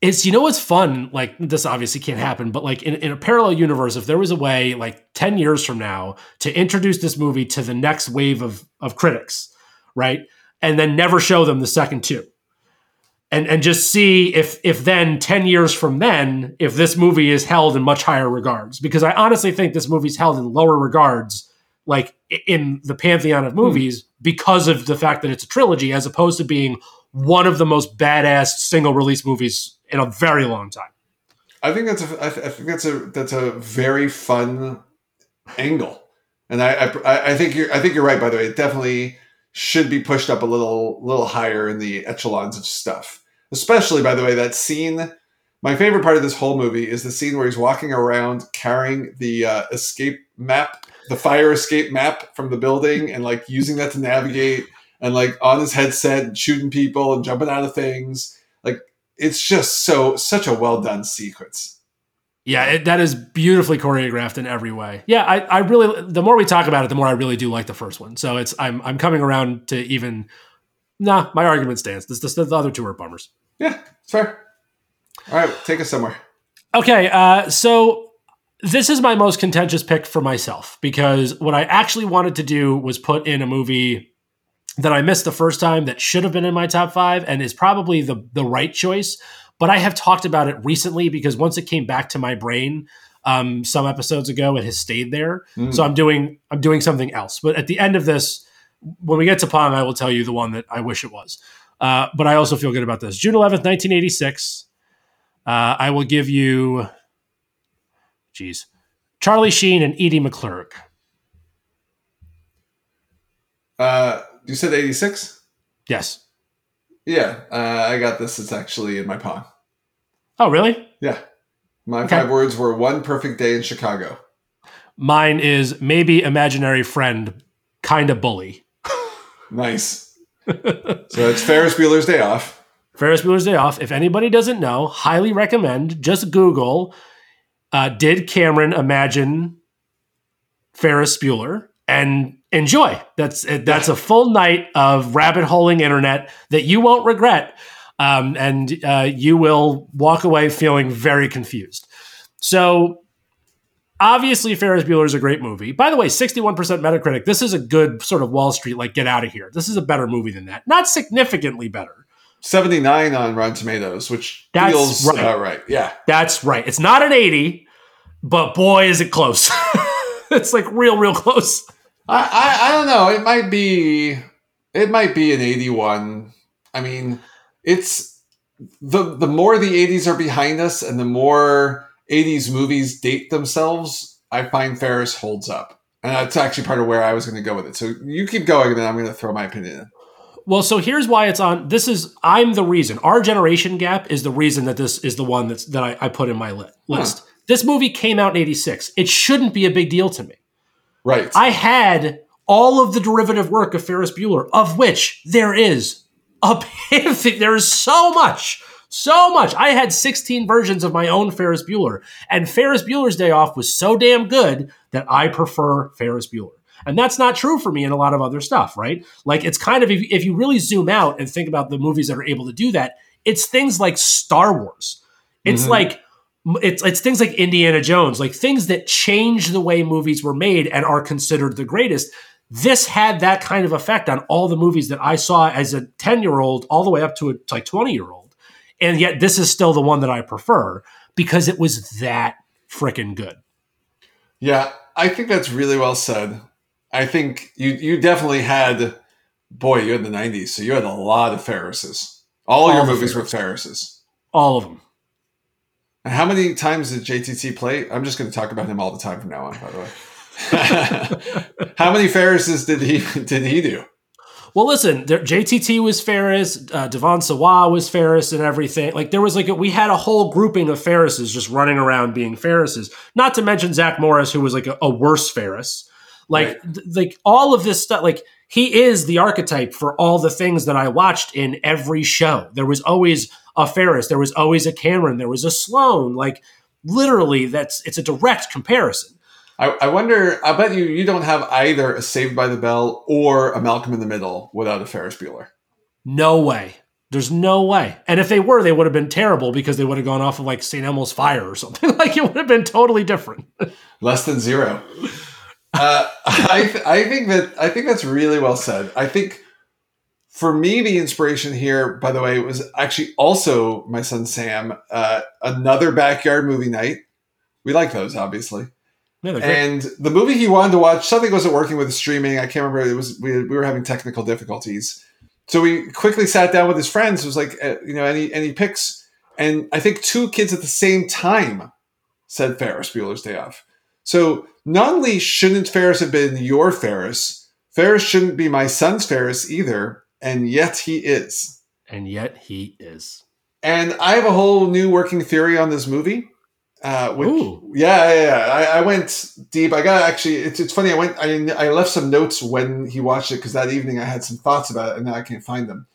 Speaker 2: It's you know what's fun? Like this obviously can't happen, but like in, in a parallel universe, if there was a way, like ten years from now, to introduce this movie to the next wave of of critics, right, and then never show them the second two, and and just see if if then ten years from then, if this movie is held in much higher regards, because I honestly think this movie's held in lower regards, like in the pantheon of hmm. movies, because of the fact that it's a trilogy, as opposed to being one of the most badass single release movies in a very long time.
Speaker 3: I think that's a I, th- I think that's a that's a very fun angle, and I, I I think you're I think you're right. By the way, it definitely should be pushed up a little little higher in the echelons of stuff. Especially, by the way, that scene. My favorite part of this whole movie is the scene where he's walking around carrying the uh, escape map, the fire escape map from the building, and like using that to navigate, and like on his headset, shooting people and jumping out of things. Like it's just so such a well done sequence.
Speaker 2: Yeah, it, that is beautifully choreographed in every way. Yeah, I, I really. The more we talk about it, the more I really do like the first one. So it's I'm I'm coming around to even. Nah, my argument stands. This, this, the other two are bummers.
Speaker 3: Yeah, it's fair. All right, take us somewhere.
Speaker 2: Okay, uh, so this is my most contentious pick for myself because what I actually wanted to do was put in a movie that I missed the first time that should have been in my top five and is probably the the right choice. But I have talked about it recently because once it came back to my brain um, some episodes ago, it has stayed there.
Speaker 3: Mm.
Speaker 2: So I'm doing I'm doing something else. But at the end of this, when we get to Pong, I will tell you the one that I wish it was. Uh, but I also feel good about this. June 11th, 1986. Uh, I will give you, geez, Charlie Sheen and Edie McClurg.
Speaker 3: Uh, you said eighty six.
Speaker 2: Yes.
Speaker 3: Yeah, uh, I got this. It's actually in my Pong.
Speaker 2: Oh, really?
Speaker 3: Yeah, my
Speaker 2: Okay.
Speaker 3: five words were one perfect day in Chicago.
Speaker 2: Mine is maybe imaginary friend, kind of bully.
Speaker 3: Nice. so it's Ferris Bueller's Day Off.
Speaker 2: Ferris Bueller's Day Off. If anybody doesn't know, highly recommend. Just Google. Uh, did Cameron imagine Ferris Bueller and enjoy? That's that's a full night of rabbit holing internet that you won't regret, um, and uh, you will walk away feeling very confused. So. Obviously, Ferris Bueller is a great movie. By the way, 61% Metacritic. This is a good sort of Wall Street, like, get out of here. This is a better movie than that. Not significantly better.
Speaker 3: 79 on Rotten Tomatoes, which
Speaker 2: That's
Speaker 3: feels
Speaker 2: right.
Speaker 3: about right. Yeah.
Speaker 2: That's right. It's not an 80, but boy, is it close. it's like real, real close.
Speaker 3: I, I I don't know. It might be it might be an 81. I mean, it's the the more the 80s are behind us and the more 80s movies date themselves, I find Ferris holds up. And that's actually part of where I was going to go with it. So you keep going and then I'm going to throw my opinion in.
Speaker 2: Well, so here's why it's on. This is I'm the reason. Our generation gap is the reason that this is the one that's that I, I put in my li- list. Hmm. This movie came out in '86. It shouldn't be a big deal to me.
Speaker 3: Right.
Speaker 2: I had all of the derivative work of Ferris Bueller, of which there is a there is so much, so much. I had 16 versions of my own Ferris Bueller, and Ferris Bueller's Day Off was so damn good that I prefer Ferris Bueller. And that's not true for me in a lot of other stuff, right? Like it's kind of if, if you really zoom out and think about the movies that are able to do that, it's things like Star Wars. It's
Speaker 3: Mhm.
Speaker 2: like it's it's things like Indiana Jones, like things that change the way movies were made and are considered the greatest. This had that kind of effect on all the movies that I saw as a 10-year-old all the way up to a like 20-year-old. And yet this is still the one that I prefer because it was that freaking good.
Speaker 3: Yeah, I think that's really well said. I think you you definitely had boy, you had the 90s, so you had a lot of Ferrises. All,
Speaker 2: All
Speaker 3: your movies were Ferrises.
Speaker 2: All of them.
Speaker 3: How many times did JTT play? I'm just going to talk about him all the time from now on. By the way, how many Ferrises did he did he do?
Speaker 2: Well, listen, there, JTT was Ferris, uh, Devon Sawa was Ferris, and everything. Like there was like a, we had a whole grouping of Ferrises just running around being Ferrises. Not to mention Zach Morris, who was like a, a worse Ferris. Like
Speaker 3: Right.
Speaker 2: th- like all of this stuff. Like he is the archetype for all the things that I watched in every show. There was always a Ferris. There was always a Cameron. There was a Sloane. Like literally, that's it's a direct comparison.
Speaker 3: I, I wonder. I bet you you don't have either a Saved by the Bell or a Malcolm in the Middle without a Ferris Bueller.
Speaker 2: No way. There's no way. And if they were, they would have been terrible because they would have gone off of like St. Elmo's fire or something. like it would have been totally different.
Speaker 3: Less than zero. uh, I th- I think that I think that's really well said. I think for me the inspiration here, by the way, was actually also my son Sam. Uh, another backyard movie night. We like those, obviously.
Speaker 2: Yeah.
Speaker 3: And the movie he wanted to watch, something wasn't working with the streaming. I can't remember. It was we, we were having technical difficulties, so we quickly sat down with his friends. It was like, uh, you know, any any picks? And I think two kids at the same time said Ferris Bueller's Day Off. So not only shouldn't Ferris have been your Ferris, Ferris shouldn't be my son's Ferris either, and yet he is.
Speaker 2: And yet he is.
Speaker 3: And I have a whole new working theory on this movie. Uh, which,
Speaker 2: Ooh.
Speaker 3: yeah, yeah, yeah. I, I went deep. I got actually. It's, it's funny. I went. I, I left some notes when he watched it because that evening I had some thoughts about it, and now I can't find them.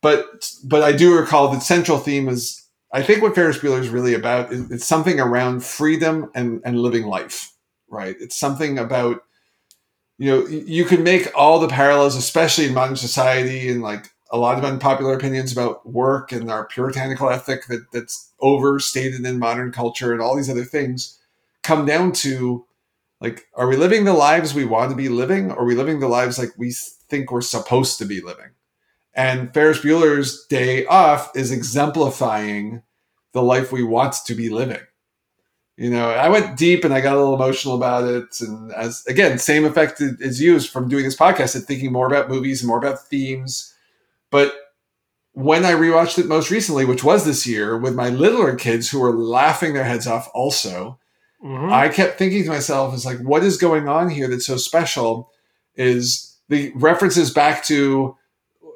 Speaker 3: But but I do recall the central theme is. I think what Ferris Bueller is really about is it's something around freedom and and living life. Right. It's something about. You know, you can make all the parallels, especially in modern society, and like a lot of unpopular opinions about work and our puritanical ethic that, that's overstated in modern culture and all these other things come down to like are we living the lives we want to be living? Or are we living the lives like we think we're supposed to be living? And ferris bueller's day off is exemplifying the life we want to be living you know i went deep and i got a little emotional about it and as again same effect is used from doing this podcast and thinking more about movies and more about themes but when I rewatched it most recently, which was this year, with my littler kids who were laughing their heads off, also,
Speaker 2: Mhm.
Speaker 3: I kept thinking to myself, "Is like, what is going on here that's so special?" Is the references back to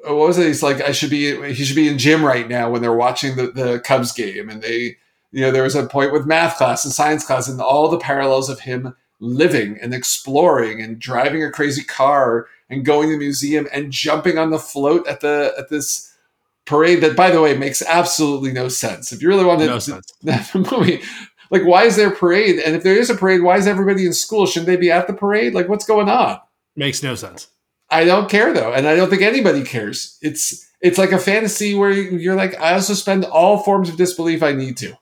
Speaker 3: what was it? He's like, "I should be, he should be in gym right now." When they're watching the the Cubs game, and they, you know, there was a point with math class and science class, and all the parallels of him living and exploring and driving a crazy car and going to the museum and jumping on the float at the at this parade that by the way makes absolutely no sense. If you really want to
Speaker 2: No sense.
Speaker 3: movie like why is there a parade? And if there is a parade why is everybody in school? Shouldn't they be at the parade? Like what's going on?
Speaker 2: Makes no sense.
Speaker 3: i don't care though and i don't think anybody cares. It's it's like a fantasy where you're like i also spend all forms of disbelief i need to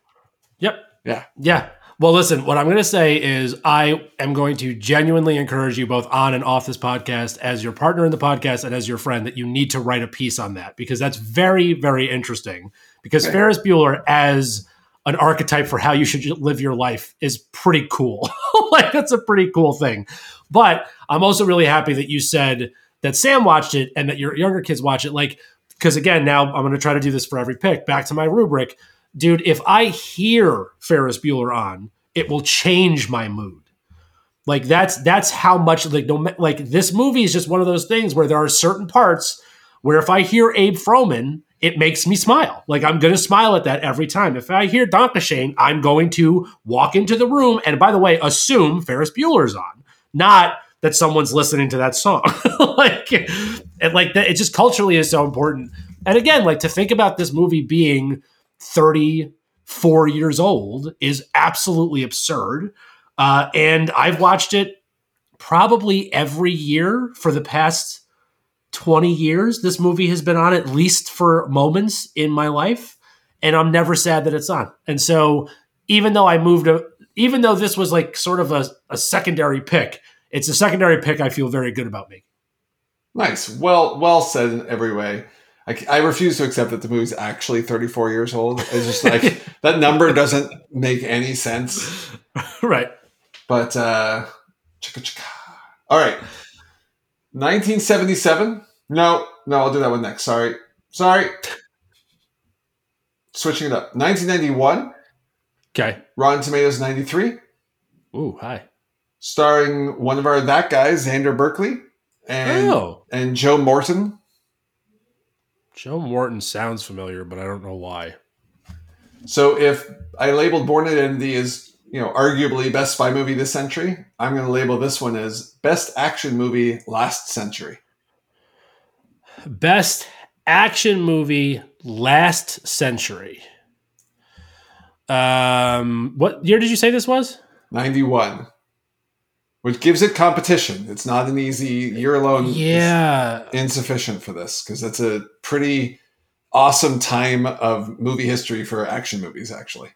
Speaker 2: Yep.
Speaker 3: Yeah.
Speaker 2: Yeah. Well, listen, what I'm going to say is I am going to genuinely encourage you both on and off this podcast as your partner in the podcast and as your friend that you need to write a piece on that because that's very, very interesting. Because. Ferris Bueller as an archetype for how you should live your life is pretty cool. like that's a pretty cool thing. But I'm also really happy that you said that Sam watched it and that your younger kids watch it. Like, because again, now I'm going to try to do this for every pick. Back to my rubric dude, if I hear Ferris Bueller on, it will change my mood. Like that's that's how much like no like this movie is just one of those things where there are certain parts where if I hear Abe Froman, it makes me smile. Like I'm gonna smile at that every time. If I hear Danke Schoen, I'm going to walk into the room and by the way, assume Ferris Bueller's on, not that someone's listening to that song. like and like that, it just culturally is so important. And again, like to think about this movie being 34 years old is absolutely absurd. Uh, and I've watched it probably every year for the past 20 years. This movie has been on at least for moments in my life, and I'm never sad that it's on. And so, even though I moved, a, even though this was like sort of a, a secondary pick, it's a secondary pick I feel very good about making.
Speaker 3: nice well well said in every way I, I refuse to accept that the movie's actually 34 years old it's just like that number doesn't make any sense
Speaker 2: right.
Speaker 3: But uh chicka chicka. All right. 1977. No, no, I'll do that one next. Sorry. Sorry. Switching it up. 1991.
Speaker 2: Okay.
Speaker 3: Rotten Tomatoes 93.
Speaker 2: Ooh, hi.
Speaker 3: Starring one of our that guys, Xander Berkeley and
Speaker 2: oh,
Speaker 3: and Joe Morton.
Speaker 2: Joe Morton sounds familiar, but I don't know why.
Speaker 3: So if I labeled Bourne Identity as you know arguably best spy movie this century, I'm going to label this one as best action movie last century.
Speaker 2: Best action movie last century. Um, what year did you say this was?
Speaker 3: 91 which gives it competition it's not an easy year alone
Speaker 2: Yeah,
Speaker 3: insufficient for this because it's a pretty awesome time of movie history for action movies actually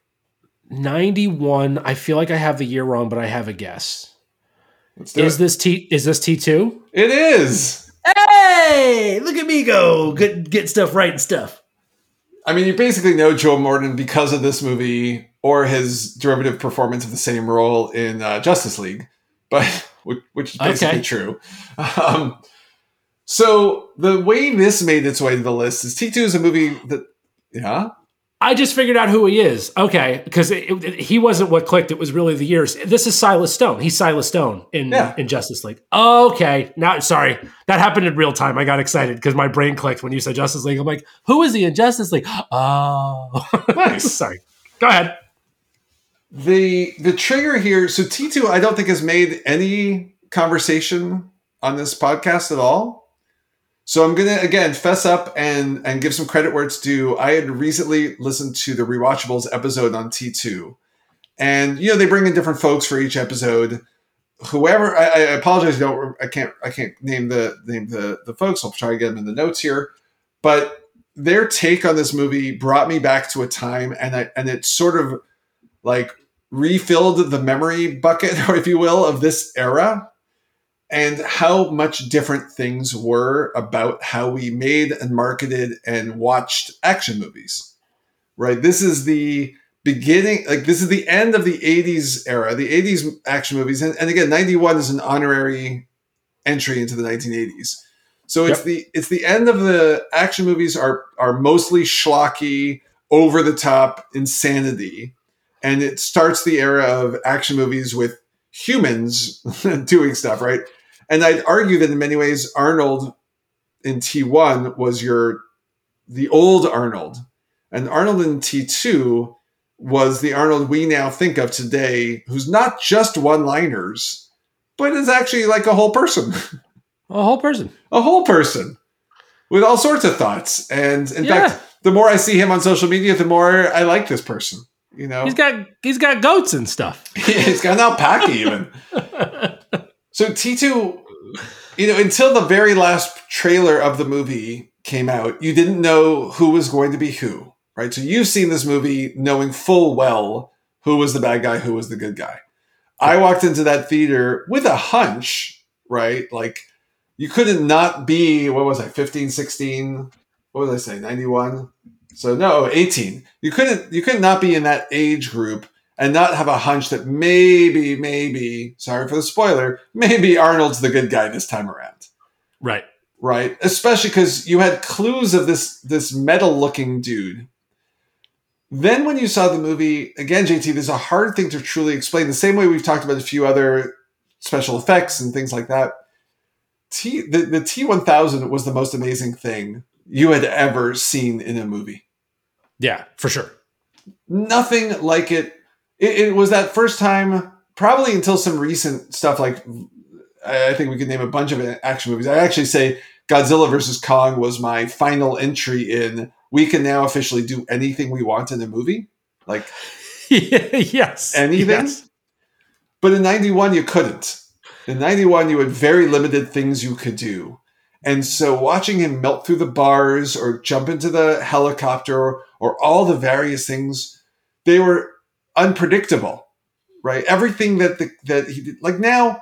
Speaker 2: 91. I feel like I have the year wrong, but I have a guess.
Speaker 3: Let's do
Speaker 2: Is
Speaker 3: it.
Speaker 2: this T is this T2?
Speaker 3: it is
Speaker 2: Hey, look at me go. Get get stuff right and stuff.
Speaker 3: i mean you basically know joe morton because of this movie or his derivative performance of the same role in uh, justice league but which, which is basically
Speaker 2: Okay.
Speaker 3: true um, so the way this made its way to the list is t2 is a movie that yeah
Speaker 2: I just figured out who he is. Okay, because he wasn't what clicked. It was really the years. This is Silas Stone. He's Silas Stone in
Speaker 3: Yeah.
Speaker 2: in Justice League. Okay, now sorry, that happened in real time. I got excited because my brain clicked when you said Justice League. I'm like, who is he in Justice League? Oh,
Speaker 3: Nice.
Speaker 2: sorry. Go ahead.
Speaker 3: The the trigger here so t2 i don't think has made any conversation on this podcast at all. So i'm gonna again fess up and and give some credit where it's due. I had recently listened to the rewatchables episode on t2 and you know they bring in different folks for each episode. Whoever i, I apologize I don't i can't i can't name the name the the folks. I'll try to get them in the notes here. But their take on this movie brought me back to a time and I, and it sort of like refilled the memory bucket, or if you will, of this era and how much different things were about how we made and marketed and watched action movies. Right? This is the beginning, like, this is the end of the 80s era, the 80s action movies. And, and again, 91 is an honorary entry into the 1980s. So it's
Speaker 2: Yep.
Speaker 3: the it's the end of the action movies are are mostly schlocky, over the top insanity and it starts the era of action movies with humans doing stuff, right? And I'd argue that in many ways, Arnold in T1 was your the old Arnold, and Arnold in T2 was the Arnold we now think of today, who's not just one-liners, but is actually like a whole person,
Speaker 2: A whole person.
Speaker 3: a whole person with all sorts of thoughts. And in
Speaker 2: Yeah.
Speaker 3: fact, the more I see him on social media, the more I like this person. You know,
Speaker 2: He's got he's got goats and stuff.
Speaker 3: He's got an alpaca even. So T2, you know, until the very last trailer of the movie came out, you didn't know who was going to be who, right? So you've seen this movie knowing full well who was the bad guy, who was the good guy. I walked into that theater with a hunch, right? Like you couldn't not be, what was I, 15, 16, what was I say, 91? So no, 18. You couldn't you could not be in that age group and not have a hunch that maybe, maybe, sorry for the spoiler, maybe Arnold's the good guy this time around.
Speaker 2: Right.
Speaker 3: Right? Especially because you had clues of this this metal looking dude. Then when you saw the movie, again, JT, there's a hard thing to truly explain. The same way we've talked about a few other special effects and things like that. T the, the T one thousand was the most amazing thing you had ever seen in a movie
Speaker 2: Yeah, for sure.
Speaker 3: nothing like it. it. It was that first time, probably until some recent stuff like I I think we could name a bunch of action movies. I actually say Godzilla versus Kong was my final entry in. We can now officially do anything we want in a movie, like
Speaker 2: yes.
Speaker 3: anything.
Speaker 2: Yes.
Speaker 3: But in '91, you couldn't. In '91, you had very limited things you could do. And so watching him melt through the bars or jump into the helicopter or, all the various things, they were unpredictable, right? Everything that the, that he did, like now,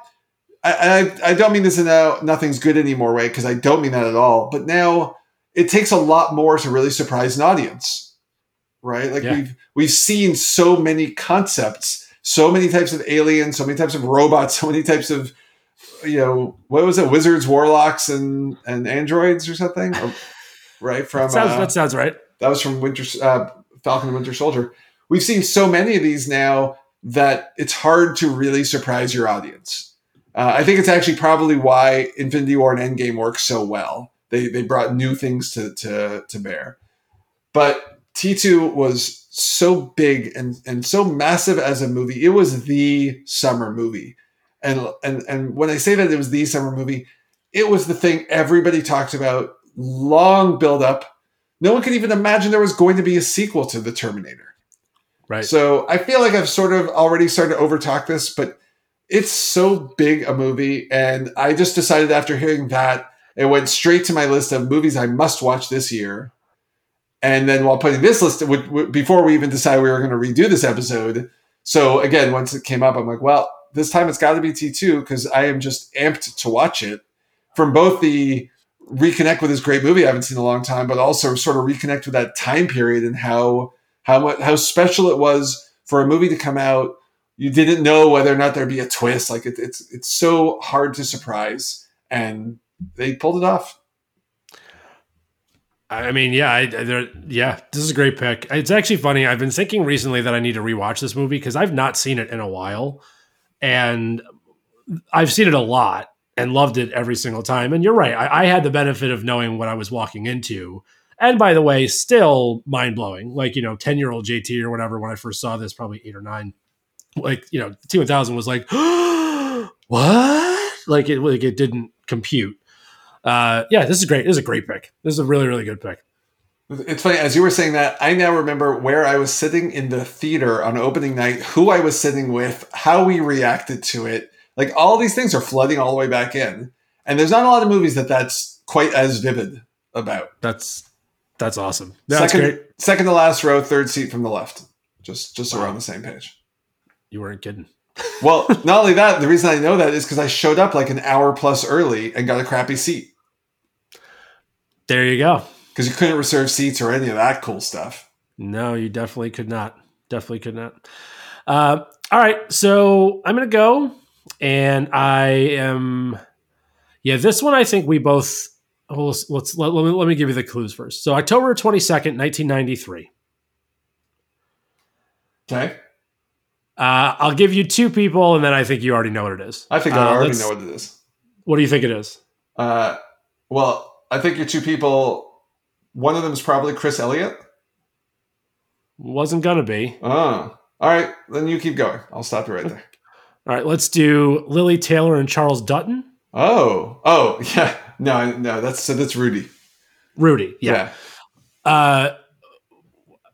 Speaker 3: I, I, I don't mean this in a nothing's good anymore way because I don't mean that at all. But now it takes a lot more to really surprise an audience, right? Like
Speaker 2: Yeah.
Speaker 3: we've we've seen so many concepts, so many types of aliens, so many types of robots, so many types of you know what was it, wizards, warlocks, and and androids or something, Or- right? From
Speaker 2: sounds,
Speaker 3: uh,
Speaker 2: that sounds right.
Speaker 3: That was from Winter uh, Falcon and Winter Soldier. We've seen so many of these now that it's hard to really surprise your audience. Uh, I think it's actually probably why Infinity War and Endgame work so well. They they brought new things to to to bear. But T2 was so big and and so massive as a movie. It was the summer movie. And and and when I say that it was the summer movie, it was the thing everybody talked about, long build up. No one could even imagine there was going to be a sequel to The Terminator.
Speaker 2: Right.
Speaker 3: So I feel like I've sort of already started to overtalk this, but it's so big a movie. And I just decided after hearing that, it went straight to my list of movies I must watch this year. And then while putting this list, w- w- before we even decided we were going to redo this episode, so again, once it came up, I'm like, well, this time it's got to be T2 because I am just amped to watch it from both the reconnect with this great movie I haven't seen in a long time, but also sort of reconnect with that time period and how how how special it was for a movie to come out. You didn't know whether or not there'd be a twist. Like it, it's it's so hard to surprise, and they pulled it off.
Speaker 2: I mean, yeah, I, there, yeah, this is a great pick. It's actually funny. I've been thinking recently that I need to rewatch this movie because I've not seen it in a while, and I've seen it a lot and loved it every single time. And you're right, I, I had the benefit of knowing what I was walking into. And by the way, still mind blowing. Like you know, ten year old JT or whatever when I first saw this, probably eight or nine. Like you know, T one thousand was like, what? Like it, like it didn't compute uh, yeah, this is great. This is a great pick. This is a really, really good pick.
Speaker 3: It's funny as you were saying that. I now remember where I was sitting in the theater on opening night, who I was sitting with, how we reacted to it. Like all these things are flooding all the way back in, and there's not a lot of movies that that's quite as vivid about.
Speaker 2: That's that's awesome. That's
Speaker 3: second,
Speaker 2: great.
Speaker 3: second to last row, third seat from the left, just just wow. around the same page.
Speaker 2: You weren't kidding.
Speaker 3: well, not only that, the reason I know that is because I showed up like an hour plus early and got a crappy seat.
Speaker 2: There you go.
Speaker 3: Because you couldn't reserve seats or any of that cool stuff.
Speaker 2: No, you definitely could not. Definitely could not. Uh, all right, so I'm gonna go, and I am. Yeah, this one I think we both. Well, let's, let's let, let, me, let me give you the clues first. So October twenty second, nineteen ninety three.
Speaker 3: Okay.
Speaker 2: Uh, I'll give you two people, and then I think you already know what it is.
Speaker 3: I think I uh, already know what it is.
Speaker 2: What do you think it is?
Speaker 3: Uh, well, I think your two people, one of them is probably Chris Elliott.
Speaker 2: Wasn't gonna be.
Speaker 3: Oh, all right. Then you keep going. I'll stop you right there.
Speaker 2: All right, let's do Lili Taylor and Charles Dutton.
Speaker 3: Oh, oh, yeah. No, no, that's so that's Rudy.
Speaker 2: Rudy, yeah. yeah. Uh,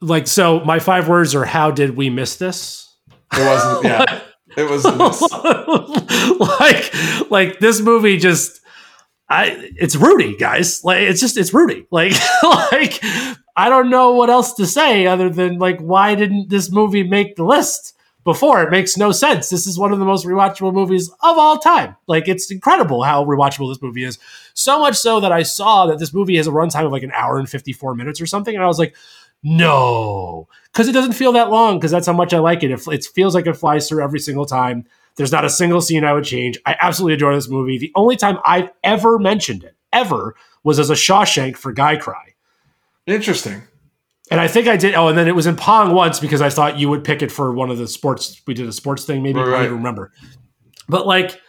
Speaker 2: like so, my five words are: How did we miss this?
Speaker 3: It wasn't. Yeah, it was
Speaker 2: like like this movie just I it's Rudy, guys. Like it's just it's Rudy. Like like I don't know what else to say other than like why didn't this movie make the list before? It makes no sense. This is one of the most rewatchable movies of all time. Like it's incredible how rewatchable this movie is. So much so that I saw that this movie has a runtime of like an hour and 54 minutes or something and I was like no, because it doesn't feel that long. Because that's how much I like it. It, it feels like it flies through every single time. There's not a single scene I would change. I absolutely adore this movie. The only time I've ever mentioned it, ever, was as a Shawshank for Guy Cry.
Speaker 3: Interesting.
Speaker 2: And I think I did. Oh, and then it was in Pong once because I thought you would pick it for one of the sports. We did a sports thing, maybe. Right. I don't remember. But like,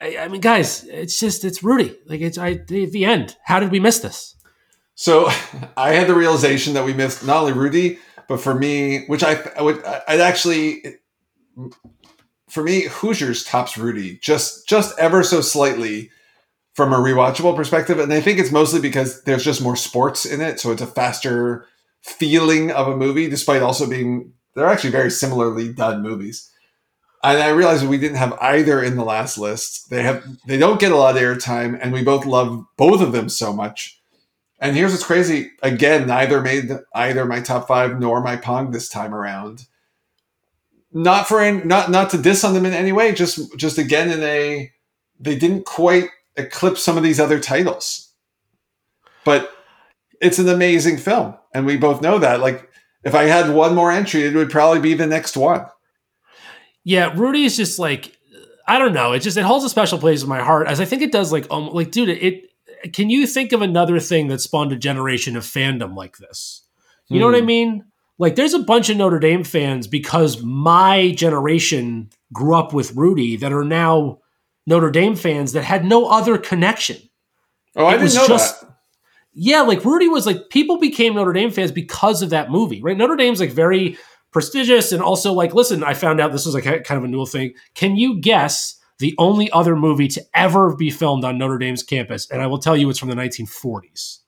Speaker 2: I, I, mean, guys, it's just it's Rudy. Like it's I the, the end. How did we miss this?
Speaker 3: So I had the realization that we missed not only Rudy, but for me, which I, I would I'd actually for me, Hoosiers tops Rudy just just ever so slightly from a rewatchable perspective, and I think it's mostly because there's just more sports in it, so it's a faster feeling of a movie, despite also being they're actually very similarly done movies. And I realized we didn't have either in the last list. They have they don't get a lot of airtime, and we both love both of them so much. And here's what's crazy: again, neither made either my top five nor my Pong this time around not for any, not not to diss on them in any way. Just just again in a they didn't quite eclipse some of these other titles, but it's an amazing film, and we both know that. Like if I had one more entry, it would probably be the next one.
Speaker 2: Yeah, Rudy is just like I don't know. It just it holds a special place in my heart, as I think it does. Like um, like dude, it. Can you think of another thing that spawned a generation of fandom like this? You hmm. know what I hmm. mean? like there's a bunch of Notre Dame fans because my generation grew up with Rudy that are now Notre Dame fans that had no other connection.
Speaker 3: Oh, I it didn't know just, that.
Speaker 2: Yeah, like Rudy was like people became Notre Dame fans because of that movie, right? Notre Dame's like very prestigious and also like listen, I found out this was like kind of a new thing. Can you guess the only other movie to ever be filmed on Notre Dame's campus? And I will tell you it's from the 1940s.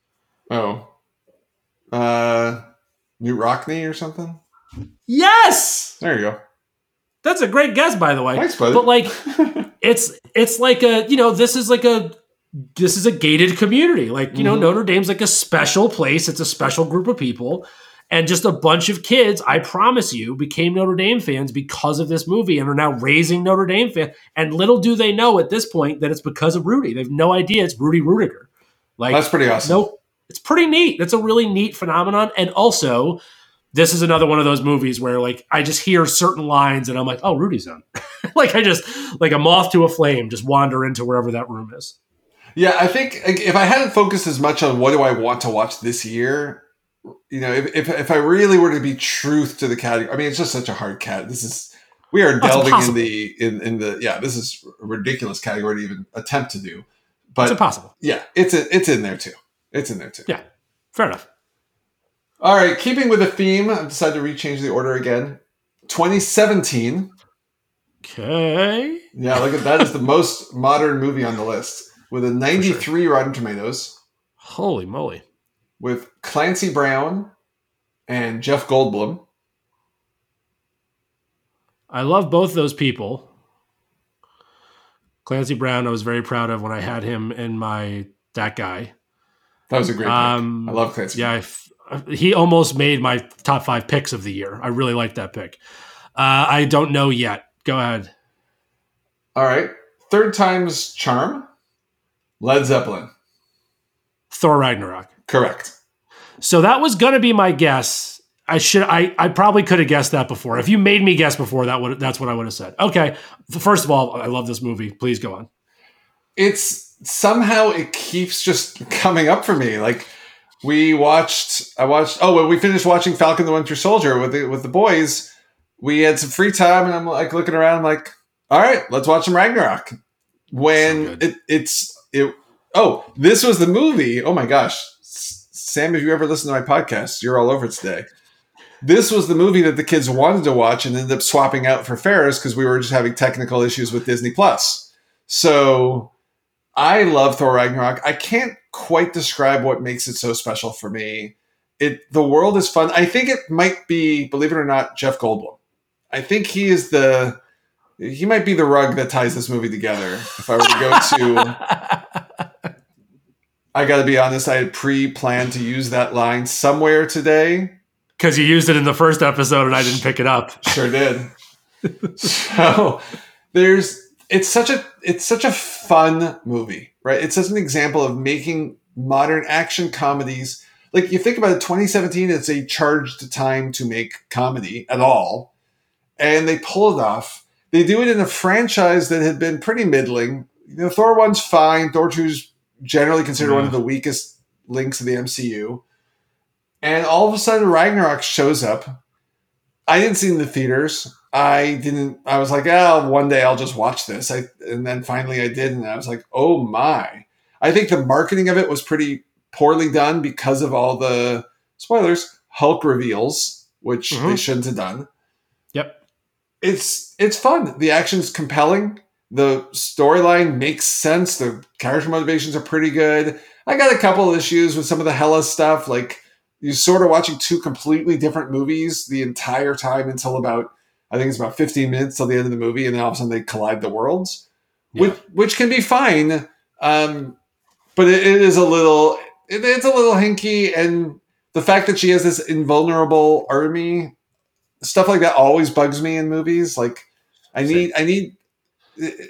Speaker 3: Oh. Uh Knute Rockne or something?
Speaker 2: Yes.
Speaker 3: There you go.
Speaker 2: That's a great guess, by the way.
Speaker 3: Thanks, buddy.
Speaker 2: But like, it's it's like a you know this is like a this is a gated community. Like you mm-hmm. know Notre Dame's like a special place. It's a special group of people, and just a bunch of kids. I promise you, became Notre Dame fans because of this movie, and are now raising Notre Dame fans. And little do they know at this point that it's because of Rudy. They have no idea it's Rudy Ruettiger.
Speaker 3: Like that's pretty awesome.
Speaker 2: No, it's pretty neat. It's a really neat phenomenon. And also, this is another one of those movies where like I just hear certain lines and I'm like, oh, Rudy's on. like I just like a moth to a flame, just wander into wherever that room is.
Speaker 3: Yeah, I think if I hadn't focused as much on what do I want to watch this year, you know, if, if, if I really were to be truth to the category, I mean, it's just such a hard cat. This is we are delving in the in in the yeah. This is a ridiculous category to even attempt to do, but
Speaker 2: it's impossible.
Speaker 3: yeah, it's a, it's in there too. It's in there too.
Speaker 2: Yeah, fair enough.
Speaker 3: All right, keeping with the theme, I've decided to rechange the order again. 2017.
Speaker 2: Okay.
Speaker 3: Yeah, look at that is the most modern movie on the list with a 93 Rotten Tomatoes
Speaker 2: Holy moly.
Speaker 3: with Clancy Brown and Jeff Goldblum.
Speaker 2: I love both those people. Clancy Brown, I was very proud of when I had him in my that guy.
Speaker 3: That was a great
Speaker 2: Um.
Speaker 3: I love Clancy.
Speaker 2: Yeah, I f- he almost made my top five picks of the year. I really like that pick. Uh, I don't know yet. Go ahead.
Speaker 3: All right. Third time's charm. Led Zeppelin.
Speaker 2: Thor Ragnarok.
Speaker 3: Correct.
Speaker 2: So that was gonna be my guess. I should I I probably could have guessed that before. If you made me guess before, that would that's what I would have said. Okay. First of all, I love this movie. Please go on.
Speaker 3: It's somehow it keeps just coming up for me. Like we watched I watched oh when we finished watching Falcon the Winter Soldier with the with the boys, we had some free time and I'm like looking around I'm like, all right, let's watch some Ragnarok. When
Speaker 2: good.
Speaker 3: it it's it oh, this was the movie. Oh my gosh. Sam, if you ever listen to my podcast, you're all over it today. This was the movie that the kids wanted to watch and ended up swapping out for Ferris because we were just having technical issues with Disney Plus. So I love Thor Ragnarok. I can't quite describe what makes it so special for me. It the world is fun. I think it might be, believe it or not, Jeff Goldblum. I think he is the he might be the rug that ties this movie together. If I were to go to I gotta be honest, I had pre-planned to use that line somewhere today.
Speaker 2: Because you used it in the first episode and I didn't pick it up.
Speaker 3: Sure did. so there's it's such a it's such a fun movie, right? It's such an example of making modern action comedies. Like you think about it, 2017, it's a charged time to make comedy at all. And they pull it off. They do it in a franchise that had been pretty middling. You know, Thor 1's fine. Thor 2's generally considered one of the weakest links of the MCU. And all of a sudden, Ragnarok shows up. I didn't see it in the theaters. I didn't. I was like, oh, one day I'll just watch this. I and then finally I did, and I was like, oh my! I think the marketing of it was pretty poorly done because of all the spoilers, Hulk reveals, which they
Speaker 2: Mhm.
Speaker 3: shouldn't have done. It's it's fun. The action's compelling. The storyline makes sense. The character motivations are pretty good. I got a couple of issues with some of the Hela stuff. Like you're sort of watching two completely different movies the entire time until about I think it's about 15 minutes till the end of the movie, and then all of a sudden they collide the worlds, which which can be fine. Um, but it, it is a little it, it's a little hinky, and the fact that she has this invulnerable army, stuff like that always bugs me in movies. Like I need I need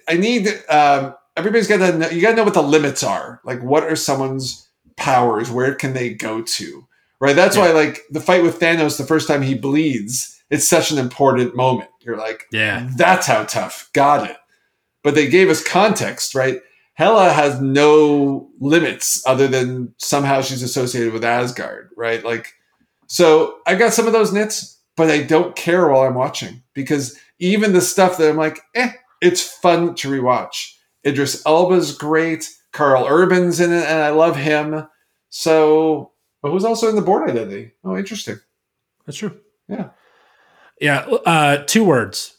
Speaker 3: I need um, everybody's got to know you got to know what the limits are. Like what are someone's powers? Where can they go to? Right. That's why like the fight with Thanos the first time he bleeds. It's such an important moment. You're like,
Speaker 2: Yeah.
Speaker 3: that's how tough. Got it. But they gave us context, right? Hela has no limits other than somehow she's associated with Asgard, right? Like, so I got some of those nits, but I don't care while I'm watching because even the stuff that I'm like, eh, it's fun to rewatch. Idris Elba's great. Karl Urban's in it, and I love him. So, but who's also in the Bourne Identity? Oh, interesting.
Speaker 2: That's true.
Speaker 3: Yeah.
Speaker 2: Yeah. Uh, two words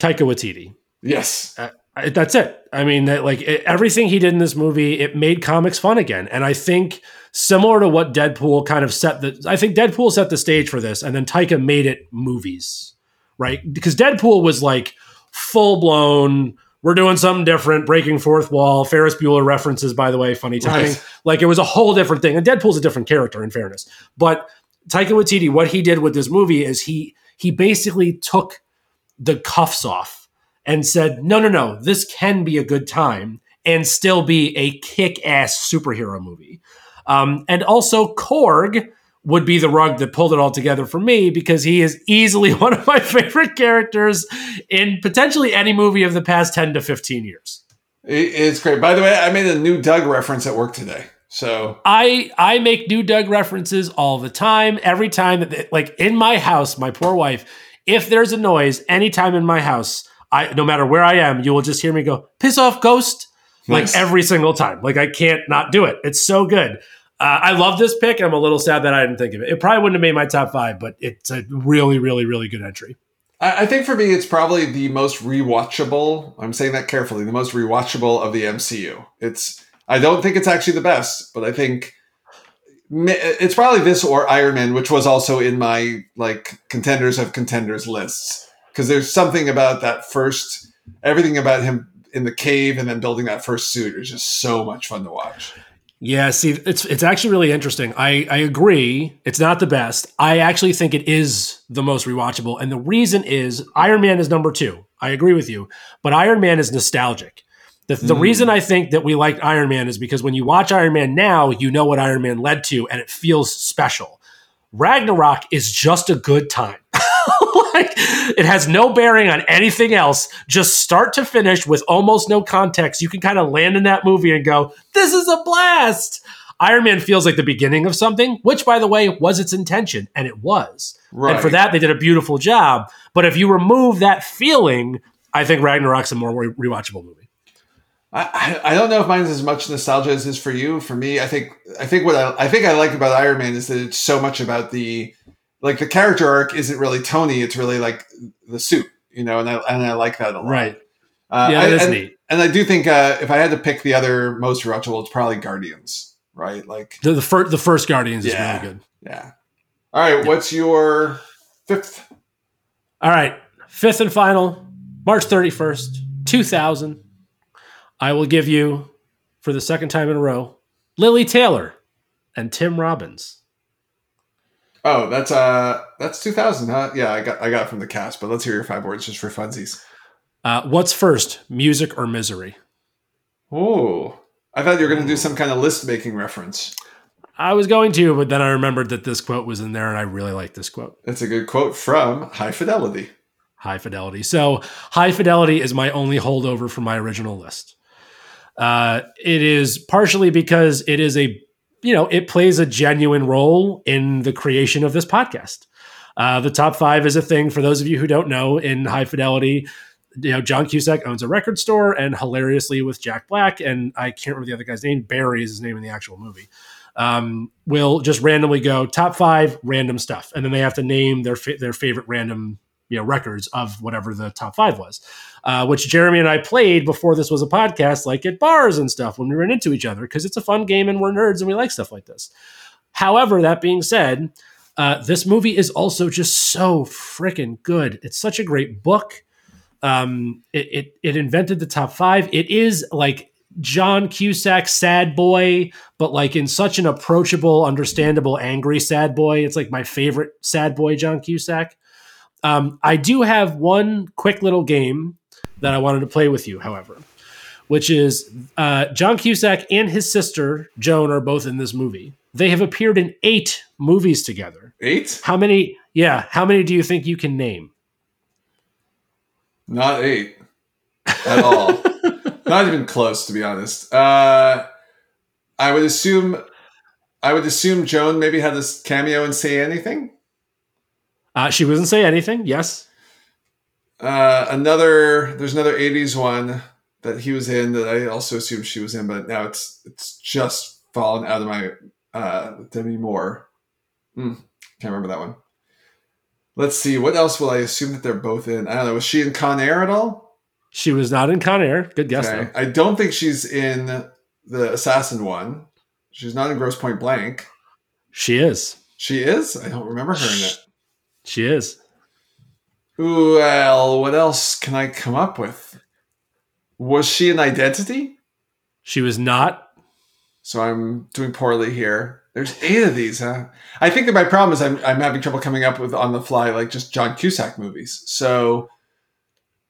Speaker 2: Taika Waititi.
Speaker 3: Yes.
Speaker 2: I- that's it. I mean, that, like it, everything he did in this movie, it made comics fun again. And I think similar to what Deadpool kind of set the, I think Deadpool set the stage for this, and then Taika made it movies, right? Because Deadpool was like full blown. We're doing something different, breaking fourth wall. Ferris Bueller references, by the way, funny timing.
Speaker 3: Right.
Speaker 2: Like it was a whole different thing. And Deadpool's a different character, in fairness. But Taika Waititi, what he did with this movie is he he basically took the cuffs off and said, no, no, no, this can be a good time and still be a kick ass superhero movie. Um, and also, Korg would be the rug that pulled it all together for me because he is easily one of my favorite characters in potentially any movie of the past 10 to 15 years.
Speaker 3: It's great. By the way, I made a new Doug reference at work today. So
Speaker 2: I I make new Doug references all the time. Every time that like in my house, my poor wife, if there's a noise anytime in my house, I no matter where I am, you will just hear me go, piss off ghost.
Speaker 3: Nice.
Speaker 2: Like every single time. Like I can't not do it. It's so good. Uh, I love this pick. I'm a little sad that I didn't think of it. It probably wouldn't have made my top five, but it's a really, really, really good entry.
Speaker 3: I, I think for me, it's probably the most rewatchable. I'm saying that carefully. The most rewatchable of the MCU. It's. I don't think it's actually the best, but I think it's probably this or Iron Man, which was also in my like contenders of contenders lists. Because there's something about that first, everything about him in the cave and then building that first suit is just so much fun to watch.
Speaker 2: Yeah, see, it's it's actually really interesting. I, I agree. It's not the best. I actually think it is the most rewatchable. And the reason is Iron Man is number two. I agree with you. But Iron Man is nostalgic. The, the
Speaker 3: Mm.
Speaker 2: reason I think that we liked Iron Man is because when you watch Iron Man now, you know what Iron Man led to and it feels special. Ragnarok is just a good time. like it has no bearing on anything else. Just start to finish with almost no context. You can kind of land in that movie and go, "This is a blast." Iron Man feels like the beginning of something, which by the way was its intention and it was. Right. And for that they did a beautiful job. But if you remove that feeling, I think Ragnarok's a more re- rewatchable movie.
Speaker 3: I, I don't know if mine's as much nostalgia as is for you. For me, I think I think what I, I think I like about Iron Man is that it's so much about the like the character arc isn't really Tony. It's really like the suit, you know, and I and I like that a lot.
Speaker 2: Right.
Speaker 3: Uh,
Speaker 2: Yeah,
Speaker 3: I-
Speaker 2: that is
Speaker 3: and,
Speaker 2: neat.
Speaker 3: And I do think uh, if I had to pick the other most rewatchable, it's probably Guardians, right? Like,
Speaker 2: The the, fir- the first Guardians
Speaker 3: Yeah.
Speaker 2: is really good.
Speaker 3: yeah. All right, what's your fifth?
Speaker 2: All right, fifth and final, March 31st, 2000. I will give you, for the second time in a row, Lili Taylor and Tim Robbins.
Speaker 3: Oh, that's uh, that's two thousand, huh? Yeah, I got I got it from the cast, but let's hear your five words just for funsies.
Speaker 2: Uh, what's first, music or misery?
Speaker 3: Oh, I thought you were going to do some kind of list making reference.
Speaker 2: I was going to, but then I remembered that this quote was in there, and I really like this quote.
Speaker 3: It's a good quote from High Fidelity.
Speaker 2: High Fidelity. So, High Fidelity is my only holdover from my original list. Uh, it is partially because it is a, you know, it plays a genuine role in the creation of this podcast. Uh, the top five is a thing for those of you who don't know. In High Fidelity, you know, John Cusack owns a record store, and hilariously with Jack Black, and I can't remember the other guy's name. Barry is his name in the actual movie. Um, will just randomly go top five random stuff, and then they have to name their fa- their favorite random you know records of whatever the top five was, uh, which Jeremy and I played before this was a podcast, like at bars and stuff when we ran into each other because it's a fun game and we're nerds and we like stuff like this. However, that being said, uh, this movie is also just so freaking good. It's such a great book. Um, it, it it invented the top five. It is like John Cusack, sad boy, but like in such an approachable, understandable, angry sad boy. It's like my favorite sad boy, John Cusack. Um, I do have one quick little game that I wanted to play with you, however, which is uh, John Cusack and his sister Joan are both in this movie. They have appeared in eight movies together.
Speaker 3: Eight?
Speaker 2: How many? Yeah, how many do you think you can name?
Speaker 3: Not eight at all. Not even close, to be honest. Uh, I would assume. I would assume Joan maybe had this cameo and say anything.
Speaker 2: Uh, she doesn't say anything. Yes.
Speaker 3: Uh, another there's another '80s one that he was in that I also assume she was in, but now it's it's just fallen out of my uh, Demi Moore. Hmm, can't remember that one. Let's see. What else will I assume that they're both in? I don't know. Was she in Con Air at all?
Speaker 2: She was not in Con Air. Good guess,
Speaker 3: Okay.
Speaker 2: though.
Speaker 3: I don't think she's in the Assassin one. She's not in Grosse Pointe Blank.
Speaker 2: She is.
Speaker 3: She is. I don't remember her in it.
Speaker 2: She is.
Speaker 3: Well, what else can I come up with? Was she an identity?
Speaker 2: She was not.
Speaker 3: So I'm doing poorly here. There's eight of these, huh? I think that my problem is I'm, I'm having trouble coming up with on the fly like just John Cusack movies. So,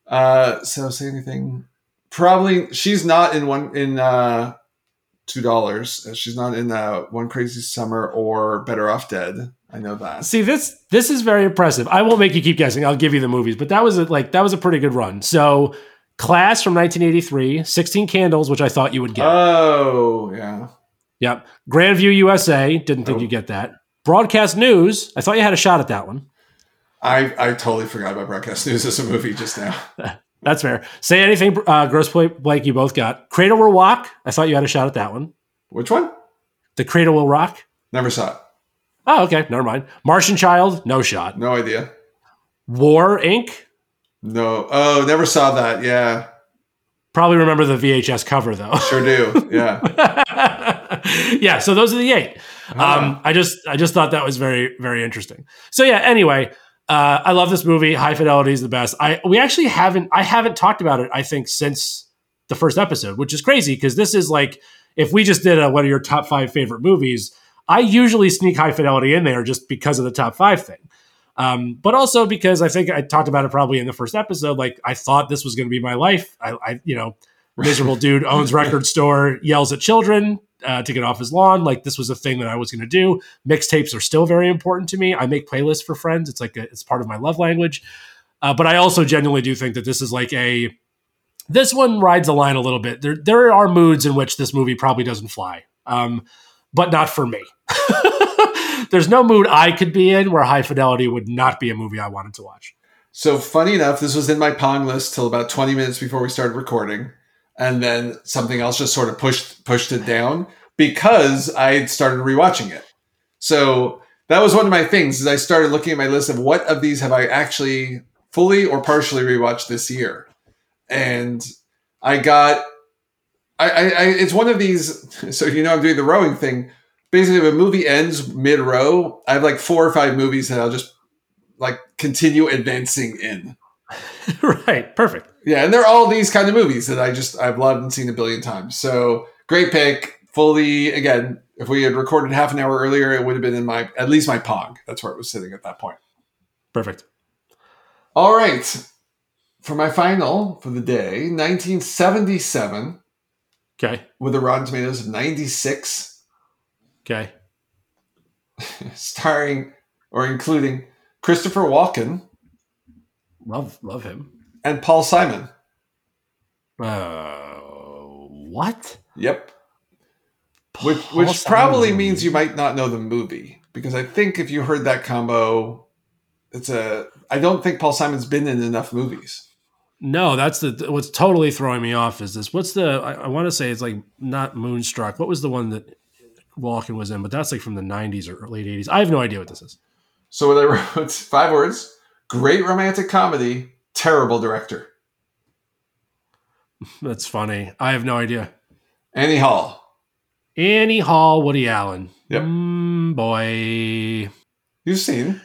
Speaker 3: uh, so say anything. Probably she's not in one in uh, two dollars. She's not in uh, One Crazy Summer or Better Off Dead. I know that.
Speaker 2: See this. This is very impressive. I won't make you keep guessing. I'll give you the movies, but that was a, like that was a pretty good run. So Class from 1983, 16 Candles, which I thought you would get.
Speaker 3: Oh, yeah.
Speaker 2: yep. Grandview USA, didn't think
Speaker 3: Nope.
Speaker 2: you'd get that. Broadcast News, I thought you had a shot at that one.
Speaker 3: I, I totally forgot about Broadcast News as a movie just now.
Speaker 2: That's fair. Say anything, uh, Gross Blake, you both got. Cradle Will Rock, I thought you had a shot at that one.
Speaker 3: Which one?
Speaker 2: The Cradle Will Rock.
Speaker 3: Never saw it.
Speaker 2: Oh, okay. Never mind. Martian Child, no shot.
Speaker 3: No idea.
Speaker 2: War Inc.
Speaker 3: No. Oh, never saw that. Yeah.
Speaker 2: Probably remember the VHS cover though.
Speaker 3: Sure do. Yeah.
Speaker 2: yeah, so those are the eight. Um,
Speaker 3: Ah.
Speaker 2: I just I just thought that was very very interesting. So yeah. Anyway, uh, I love this movie. High Fidelity is the best. I we actually haven't I haven't talked about it. I think since the first episode, which is crazy because this is like if we just did a what are your top five favorite movies. I usually sneak High Fidelity in there just because of the top five thing. Um, but also because I think I talked about it probably in the first episode. Like I thought this was going to be my life. I, I, you know, miserable dude owns record store, yells at children uh, to get off his lawn. Like this was a thing that I was going to do. Mixtapes are still very important to me. I make playlists for friends. It's like a, it's part of my love language. Uh, but I also genuinely do think that this is like a this one rides the line a little bit. There there are moods in which this movie probably doesn't fly, um, but not for me. There's no mood I could be in where High Fidelity would not be a movie I wanted to watch.
Speaker 3: So funny enough, this was in my Pong list till about 20 minutes before we started recording. And then something else just sort of pushed pushed it down because I started rewatching it. So that was one of my things is I started looking at my list of what of these have I actually fully or partially rewatched this year. And I got I, I, I it's one of these so you know I'm doing the rowing thing. Basically if a movie ends mid row, I have like four or five movies that I'll just like continue advancing in.
Speaker 2: right, perfect.
Speaker 3: Yeah, and they're all these kind of movies that I just I've loved and seen a billion times. So great pick. Fully again, if we had recorded half an hour earlier, it would have been in my at least my Pong. That's where it was sitting at that point.
Speaker 2: Perfect.
Speaker 3: All right. For my final for the day, 1977,
Speaker 2: Okay.
Speaker 3: with a Rotten Tomatoes of 96,
Speaker 2: Okay.
Speaker 3: starring or including Christopher Walken
Speaker 2: Love love him.
Speaker 3: and Paul Simon.
Speaker 2: Uh, what?
Speaker 3: Yep. Which
Speaker 2: Paul
Speaker 3: which
Speaker 2: Simon's
Speaker 3: probably means you might not know the movie because I think if you heard that combo, it's a. I don't think Paul Simon's been in enough movies.
Speaker 2: No, that's the what's totally throwing me off is this. What's the I, I want to say it's like not Moonstruck. What was the one that Walken was in? But that's like from the '90s or late '80s. I have no idea what this is.
Speaker 3: So what I wrote five words: great romantic comedy, terrible director.
Speaker 2: That's funny. I have no idea.
Speaker 3: Annie Hall.
Speaker 2: Annie Hall, Woody Allen.
Speaker 3: Yep.
Speaker 2: Mm, boy.
Speaker 3: You've seen?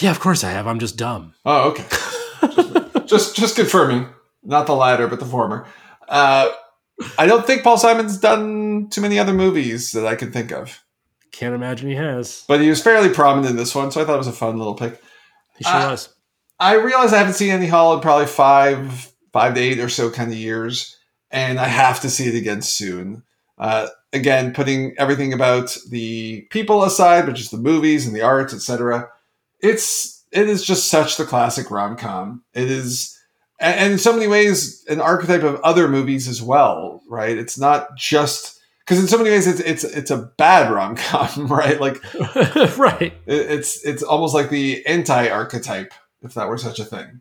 Speaker 2: Yeah, of course I have. I'm just dumb.
Speaker 3: Oh, okay. just, just just confirming, not the latter, but the former. Uh, I don't think Paul Simon's done too many other movies that I can think of,
Speaker 2: Can't imagine he has.
Speaker 3: but he was fairly prominent in this one, so I thought it was a fun little pick.
Speaker 2: He sure
Speaker 3: Uh,
Speaker 2: was.
Speaker 3: I realize I haven't seen Annie Hall in probably five, five to eight or so kind of years, and I have to see it again soon. Uh, again, putting everything about the people aside, but just the movies and the arts, etc. It's it is just such the classic rom com. It is, and, in so many ways, an archetype of other movies as well. Right? It's not just because in so many ways it's it's it's a bad rom com, right? Like
Speaker 2: right.
Speaker 3: it- it's it's almost like the anti archetype, if that were such a thing.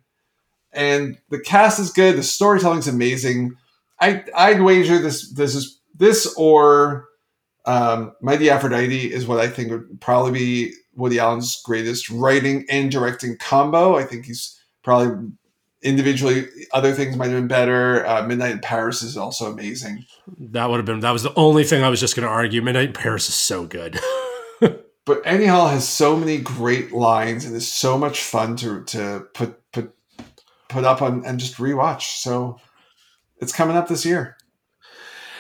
Speaker 3: And the cast is good. The storytelling's amazing. I I'd wager this this is this or um, Mighty Aphrodite is what I think would probably be Woody Allen's greatest writing and directing combo. I think he's probably individually other things might have been better. Uh, Midnight in Paris is also amazing.
Speaker 2: That would have been that was the only thing I was just going to argue. Midnight in Paris is so good.
Speaker 3: But Annie Hall has so many great lines and is so much fun to to put put put up on and just rewatch. So it's coming up this year.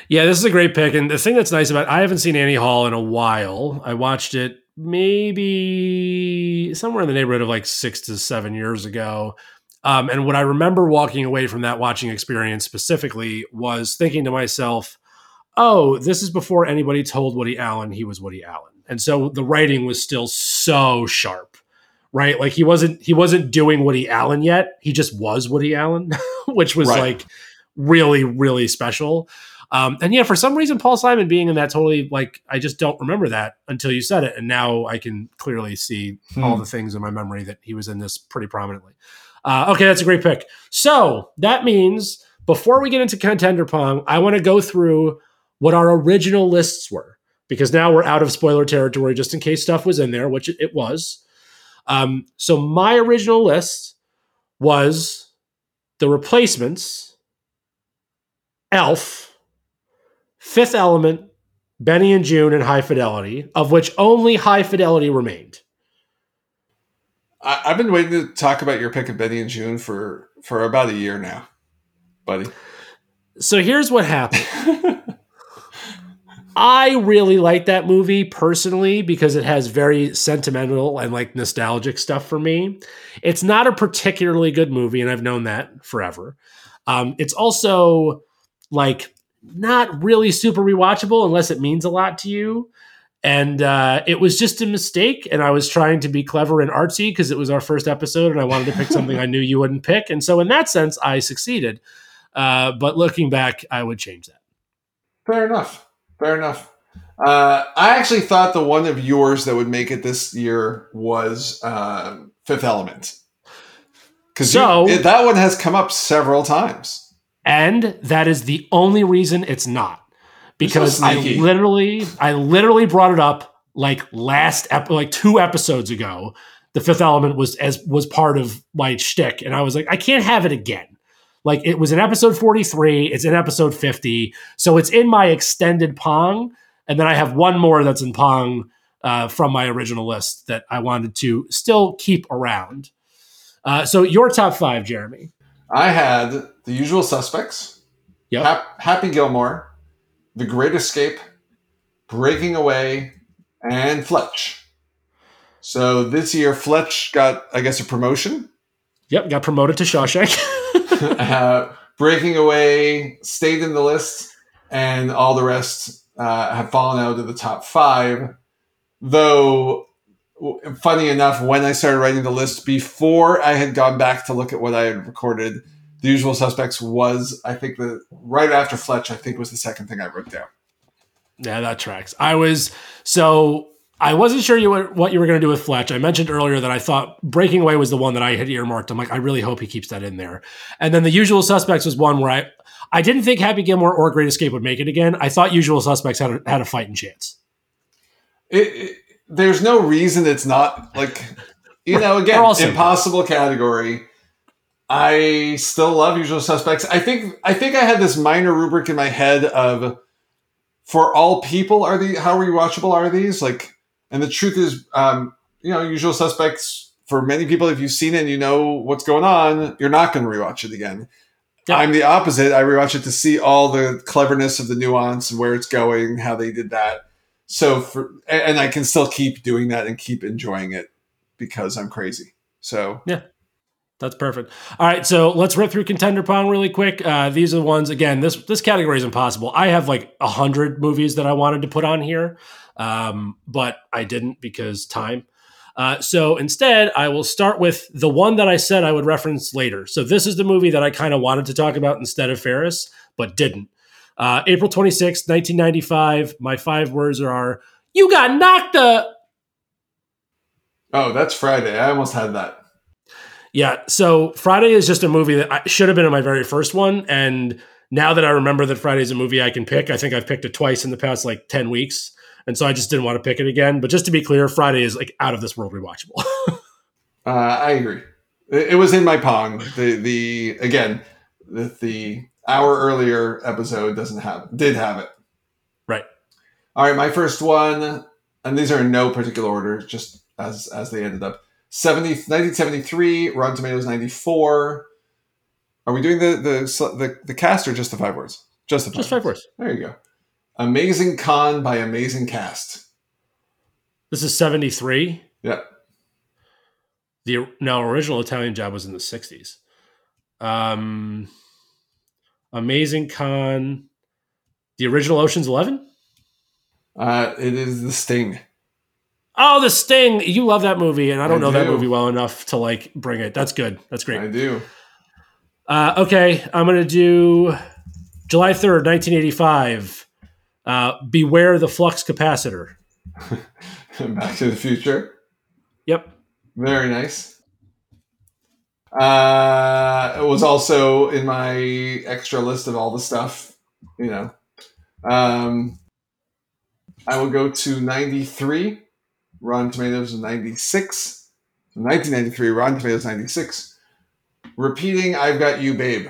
Speaker 2: Yeah, this is a great pick. And the thing that's nice about it, I haven't seen Annie Hall in a while. I watched it maybe somewhere in the neighborhood of like six to seven years ago. Um, and what I remember walking away from that watching experience specifically was thinking to myself, oh, this is before anybody told Woody Allen he was Woody Allen. And so the writing was still so sharp, right? Like he wasn't he wasn't doing Woody Allen yet. He just was Woody Allen, which was
Speaker 3: Right.
Speaker 2: like really really special. Um, and yeah, for some reason, Paul Simon being in that totally like I just don't remember that until you said it, and now I can clearly see all
Speaker 3: Hmm.
Speaker 2: the things in my memory that he was in this pretty prominently. Uh, okay, that's a great pick. So that means before we get into contender pong, I want to go through what our original lists were because now we're out of spoiler territory just in case stuff was in there, which it, was. Um, so my original list was the replacements, Elf, Fifth Element, Benny and Joon, and High Fidelity, of which only High Fidelity remained.
Speaker 3: I, I've been waiting to talk about your pick of Benny and Joon for for about a year now, buddy.
Speaker 2: So here's what happened. I really like that movie personally because it has very sentimental and like nostalgic stuff for me. It's not a particularly good movie, and I've known that forever. Um, it's also like not really super rewatchable unless it means a lot to you. And uh, it was just a mistake. And I was trying to be clever and artsy because it was our first episode, and I wanted to pick something I knew you wouldn't pick. And so, in that sense, I succeeded. Uh, but looking back, I would change that.
Speaker 3: Fair enough. Fair enough. Uh, I actually thought the one of yours that would make it this year was um, Fifth Element. Because
Speaker 2: So-
Speaker 3: that one has come up several times.
Speaker 2: And that is the only reason it's not. Because I literally, I literally brought it up like last ep- like two episodes ago. The fifth element was as was part of my shtick, and I was like, I can't have it again. Like it was in episode 43, it's in episode 50, so it's in my extended Pong, and then I have one more that's in Pong uh, from my original list that I wanted to still keep around. Uh, so your top five, Jeremy.
Speaker 3: I had The Usual Suspects,
Speaker 2: Yep.
Speaker 3: Hap- Happy Gilmore, The Great Escape, Breaking Away, and Fletch. So this year, Fletch got, I guess, a promotion.
Speaker 2: Yep, got promoted to Shawshank.
Speaker 3: uh, Breaking Away stayed in the list, and all the rest uh, have fallen out of the top five. Though, funny enough, when I started writing the list, before I had gone back to look at what I had recorded, The Usual Suspects was, I think, the right after Fletch, I think was the second thing I wrote down.
Speaker 2: yeah, that tracks. I was so I wasn't sure you were, what you were going to do with Fletch. I mentioned earlier that I thought Breaking Away was the one that I had earmarked. I'm like, I really hope he keeps that in there. And then The Usual Suspects was one where I I didn't think Happy Gilmore or Great Escape would make it again. I thought Usual Suspects had a, had a fighting chance.
Speaker 3: It, it, there's no reason it's not like you know again impossible category. I still love Usual Suspects. I think I think I had this minor rubric in my head of for all people are the how rewatchable are these like and the truth is um, you know Usual Suspects for many people if you've seen it and you know what's going on you're not going to rewatch it again.
Speaker 2: Yeah.
Speaker 3: I'm the opposite. I rewatch it to see all the cleverness of the nuance and where it's going, how they did that so for and I can still keep doing that and keep enjoying it because I'm crazy. So
Speaker 2: That's perfect. All right, so let's rip through contender pong really quick. Uh, these are the ones again. This this category is impossible. I have like a hundred movies that I wanted to put on here, um, but I didn't because time. Uh, so instead, I will start with the one that I said I would reference later. So this is the movie that I kind of wanted to talk about instead of Ferris, but didn't. Uh, April 26th, 1995. My five words are, you got knocked the
Speaker 3: oh, that's Friday. I almost had that.
Speaker 2: Yeah. So Friday is just a movie that I, should have been in my very first one. And now that I remember that Friday is a movie I can pick, I think I've picked it twice in the past like 10 weeks. And so I just didn't want to pick it again. But just to be clear, Friday is like out of this world rewatchable.
Speaker 3: Uh, I agree. It, it was in my pong. The the again the, the hour earlier episode doesn't have did have it.
Speaker 2: right.
Speaker 3: All right, my first one, and these are in no particular order, just as as they ended up. 70, 1973, Rotten Tomatoes 94. Are we doing the the the, the cast or just the five words? Just the five
Speaker 2: Just five words.
Speaker 3: There you go. Amazing Con by Amazing Cast.
Speaker 2: This is 73.
Speaker 3: Yeah.
Speaker 2: The now original Italian job was in the 60s. Um, Amazing Con. The original Ocean's 11?
Speaker 3: Uh, it is The Sting.
Speaker 2: Oh, The Sting. You love that movie, and I don't
Speaker 3: I
Speaker 2: know that movie well enough to like bring it. That's good. That's great.
Speaker 3: I do.
Speaker 2: Uh, okay, I'm gonna do July 3rd, 1985. Uh, Beware the flux capacitor.
Speaker 3: Back to the Future.
Speaker 2: Yep.
Speaker 3: Very nice. Uh, it was also in my extra list of all the stuff, you know. Um, I will go to 93. Rotten Tomatoes is 96. 1993, Rotten Tomatoes 96. Repeating, I've Got You, Babe.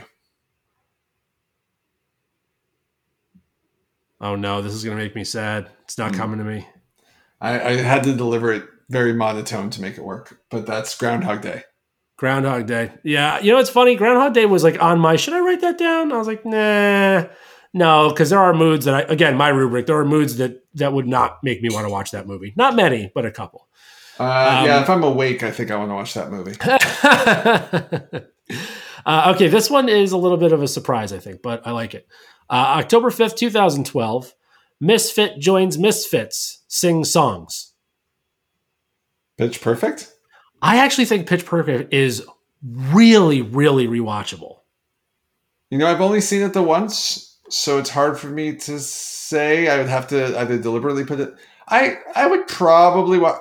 Speaker 2: Oh no, this is gonna make me sad. It's not
Speaker 3: Hmm.
Speaker 2: coming to me.
Speaker 3: I, I had to deliver it very monotone to make it work, but that's Groundhog Day.
Speaker 2: Groundhog Day. Yeah, you know it's funny. Groundhog Day was like on my. Should I write that down? I was like, nah, no, because there are moods that I again my rubric. There are moods that that would not make me want to watch that movie. Not many, but a couple.
Speaker 3: Uh,
Speaker 2: Um,
Speaker 3: yeah, if I'm awake, I think I want to watch that movie.
Speaker 2: uh, okay, this one is a little bit of a surprise, I think, but I like it. Uh, October 5th, 2012, Misfit joins Misfits, sing songs.
Speaker 3: Pitch Perfect?
Speaker 2: I actually think Pitch Perfect is really, really rewatchable.
Speaker 3: You know, I've only seen it the once, so it's hard for me to say. I would have to either deliberately put it. I I would probably watch.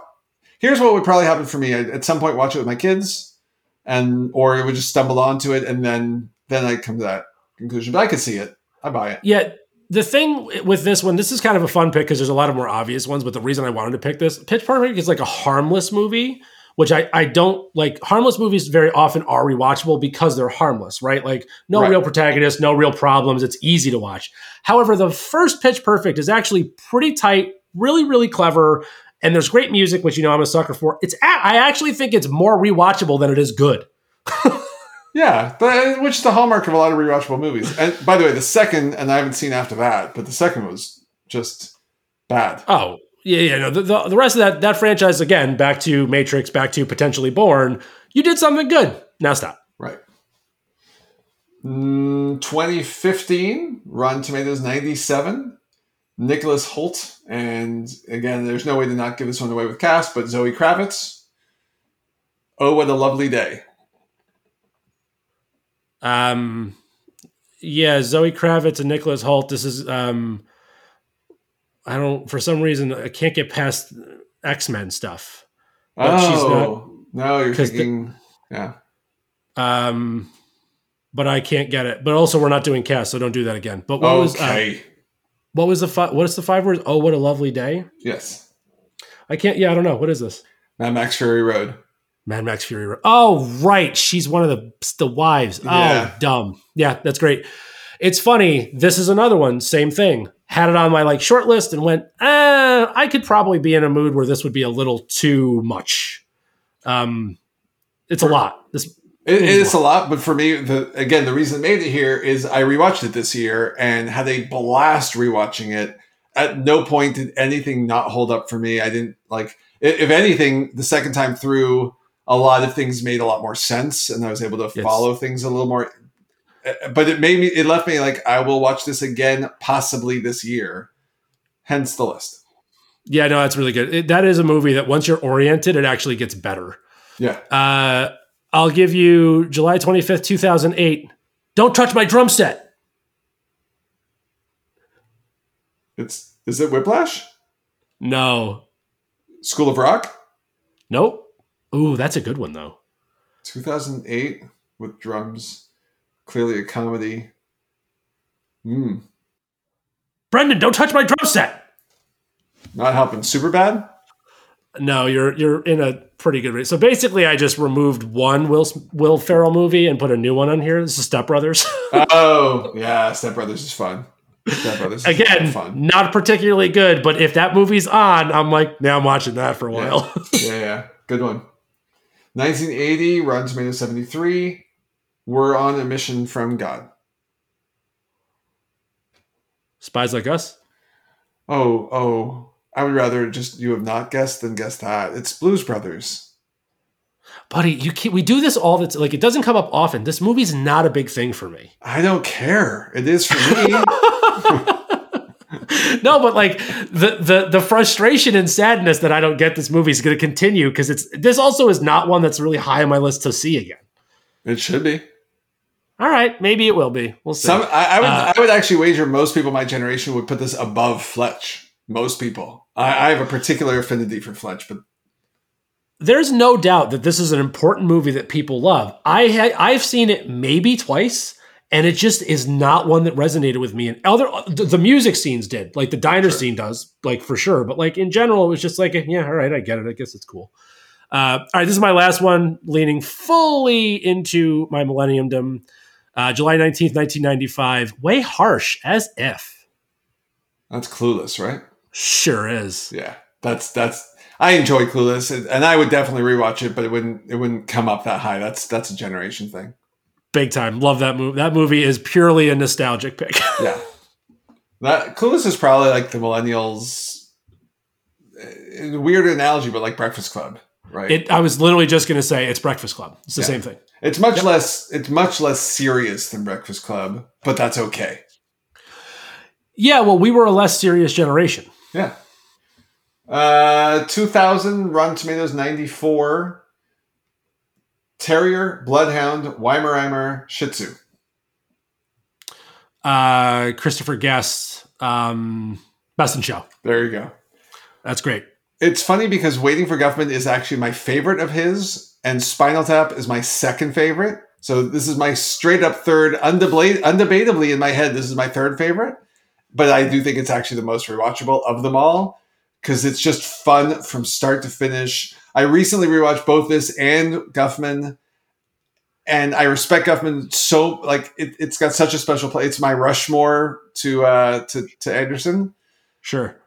Speaker 3: Here's what would probably happen for me: I'd at some point watch it with my kids, and or it would just stumble onto it, and then then I come to that conclusion. But I could see it. I buy it.
Speaker 2: Yeah, the thing with this one, this is kind of a fun pick because there's a lot of more obvious ones, but the reason I wanted to pick this, Pitch Perfect is like a harmless movie, which I, I don't like. Harmless movies very often are rewatchable because they're harmless, right? Like no
Speaker 3: Right.
Speaker 2: real protagonist, no real problems. It's easy to watch. However, the first Pitch Perfect is actually pretty tight, really, really clever. And there's great music, which you know I'm a sucker for. It's I actually think it's more rewatchable than it is good.
Speaker 3: Yeah, but uh, which is the hallmark of a lot of rewatchable movies. And by the way, the second, and I haven't seen after that, but the second was just bad.
Speaker 2: Oh, yeah, yeah. No, the, the, the rest of that that franchise again, back to Matrix, back to potentially Bourne. You did something good. Now stop.
Speaker 3: Right. Mm, 2015, Rotten Tomatoes 97. Nicholas Hoult, and again, there's no way to not give this one away with cast, but Zoe Kravitz. Oh, what a lovely day.
Speaker 2: Um, yeah, Zoe Kravitz and Nicholas Hoult. This is um, I don't for some reason I can't get past X Men stuff. But she's
Speaker 3: oh, no, you're
Speaker 2: 'cause the-
Speaker 3: thinking, yeah.
Speaker 2: Um, but I can't get it. But also, we're not doing cast, so don't do that again. But what was uh,
Speaker 3: Okay.
Speaker 2: what was the fi- what is the five words? Oh, what a lovely day.
Speaker 3: yes.
Speaker 2: I can't. Yeah, I don't know. What is this?
Speaker 3: Mad Max Fury Road.
Speaker 2: Mad Max Fury Road. Oh, right. She's one of the the wives.
Speaker 3: Yeah.
Speaker 2: Oh, dumb. Yeah, that's great. It's funny. This is another one. Same thing. Had it on my like short list and went, uh, I could probably be in a mood where this would be a little too much. Um, it's a lot. This
Speaker 3: It,
Speaker 2: It is
Speaker 3: is a lot, but for me, the again, the reason it made it here is I rewatched it this year and had a blast rewatching it. At no point did anything not hold up for me. I didn't like, if anything, the second time through, a lot of things made a lot more sense, and I was able to
Speaker 2: Yes.
Speaker 3: follow things a little more. Uh, But it made me, it left me like I will watch this again, possibly this year. Hence the list.
Speaker 2: yeah, no, that's really good. It, that is a movie that once you're oriented, it actually gets better.
Speaker 3: Yeah,
Speaker 2: Uh, I'll give you July 25th, 2008. Don't touch my drum set.
Speaker 3: it's is it Whiplash?
Speaker 2: No.
Speaker 3: School of Rock,
Speaker 2: Nope. Ooh, that's a good one though.
Speaker 3: 2008 with drums, clearly a comedy. Hmm,
Speaker 2: Brendan, don't touch my drum set.
Speaker 3: not helping. Super bad.
Speaker 2: No, you're you're in a pretty good rate. So basically, I just removed one Will Will Ferrell movie and put a new one on here. This is Step Brothers.
Speaker 3: Oh yeah, Step Brothers is fun. Step Brothers is
Speaker 2: Again,
Speaker 3: fun.
Speaker 2: not particularly good, but if that movie's on, I'm like, now I'm watching that for a while.
Speaker 3: Yeah, yeah, good one. 1980, Rotten Tomatoes 73. We're on a mission from God.
Speaker 2: Spies Like Us.
Speaker 3: Oh, oh. I would rather just you have not guessed than guess that. It's Blues Brothers.
Speaker 2: Buddy, you can we do this all the time. Like it doesn't come up often. This movie's not a big thing for me.
Speaker 3: I don't care. It is for me.
Speaker 2: no, but like the the the frustration and sadness that I don't get this movie is going to continue because it's this also is not one that's really high on my list to see again.
Speaker 3: It should be.
Speaker 2: All right, maybe it will be. We'll see.
Speaker 3: Some I, I would
Speaker 2: Uh,
Speaker 3: I would actually wager most people my generation would put this above Fletch. Most people. I, I have a particular affinity for Fletch, but
Speaker 2: There's no doubt that this is an important movie that people love. I ha- I've seen it maybe twice, and it just is not one that resonated with me. And other the, the music scenes did, like the diner
Speaker 3: Sure.
Speaker 2: scene does, like for sure. But like in general, it was just like, yeah, all right, I get it. I guess it's cool. Uh, all right, this is my last one, leaning fully into my millenniumdom. Uh, July 19th, 1995. Way harsh as if.
Speaker 3: that's clueless, right?
Speaker 2: Sure is.
Speaker 3: Yeah. That's that's I enjoy Clueless and- I would definitely rewatch it, but it wouldn't it wouldn't come up that high. That's that's a generation thing.
Speaker 2: Big time. Love that movie. That movie is purely a nostalgic pick.
Speaker 3: Yeah. That Clueless is probably like the millennials uh, weird analogy, but like Breakfast Club, right?
Speaker 2: It, I was literally just going to say it's Breakfast Club. It's the
Speaker 3: Yeah.
Speaker 2: same thing.
Speaker 3: it's much less it's much less serious than Breakfast Club, but that's okay.
Speaker 2: Yeah, well, we were a less serious generation.
Speaker 3: Yeah. Uh, 2000 Rotten Tomatoes 94. Terrier, Bloodhound, Weimaraner, Shih Tzu.
Speaker 2: Uh, Christopher Guest, um, Best in Show.
Speaker 3: There you go.
Speaker 2: That's great.
Speaker 3: It's funny because Waiting for Guffman is actually my favorite of his, and Spinal Tap is my second favorite. So this is my straight up third, undebla- undebatably in my head, this is my third favorite. But I do think it's actually the most rewatchable of them all because it's just fun from start to finish. I recently rewatched both this and Guffman, and I respect Guffman so like it, it's got such a special place. It's my Rushmore to uh, to to Anderson
Speaker 2: Sure.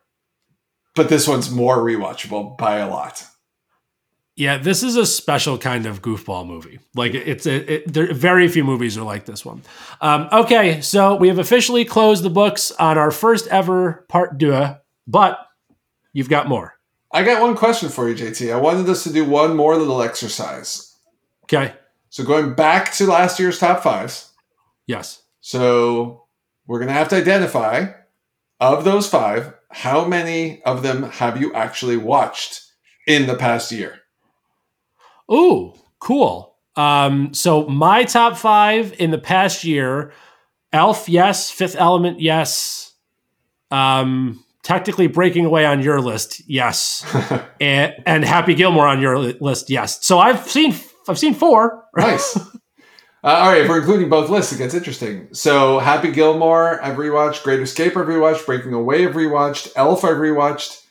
Speaker 3: But this one's more rewatchable by a lot.
Speaker 2: Yeah, this is a special kind of goofball movie. Like it's a, it, there very few movies are like this one. Um, okay, so we have officially closed the books on our first ever part deux, but you've got more.
Speaker 3: I got one question for you, JT. I wanted us to do one more little exercise.
Speaker 2: Okay.
Speaker 3: So going back to last year's top fives.
Speaker 2: Yes.
Speaker 3: So we're gonna have to identify of those five, how many of them have you actually watched in the past year?
Speaker 2: Ooh, cool. Um, so my top five in the past year: Elf, yes. Fifth Element, yes. Um, technically breaking away on your list, yes. and, and Happy Gilmore on your list, yes. So I've seen I've seen four.
Speaker 3: nice. Uh, all right, if we're including both lists, it gets interesting. So, Happy Gilmore, I've rewatched. Great Escape, I've rewatched. Breaking Away, I've rewatched. Elf, I've rewatched.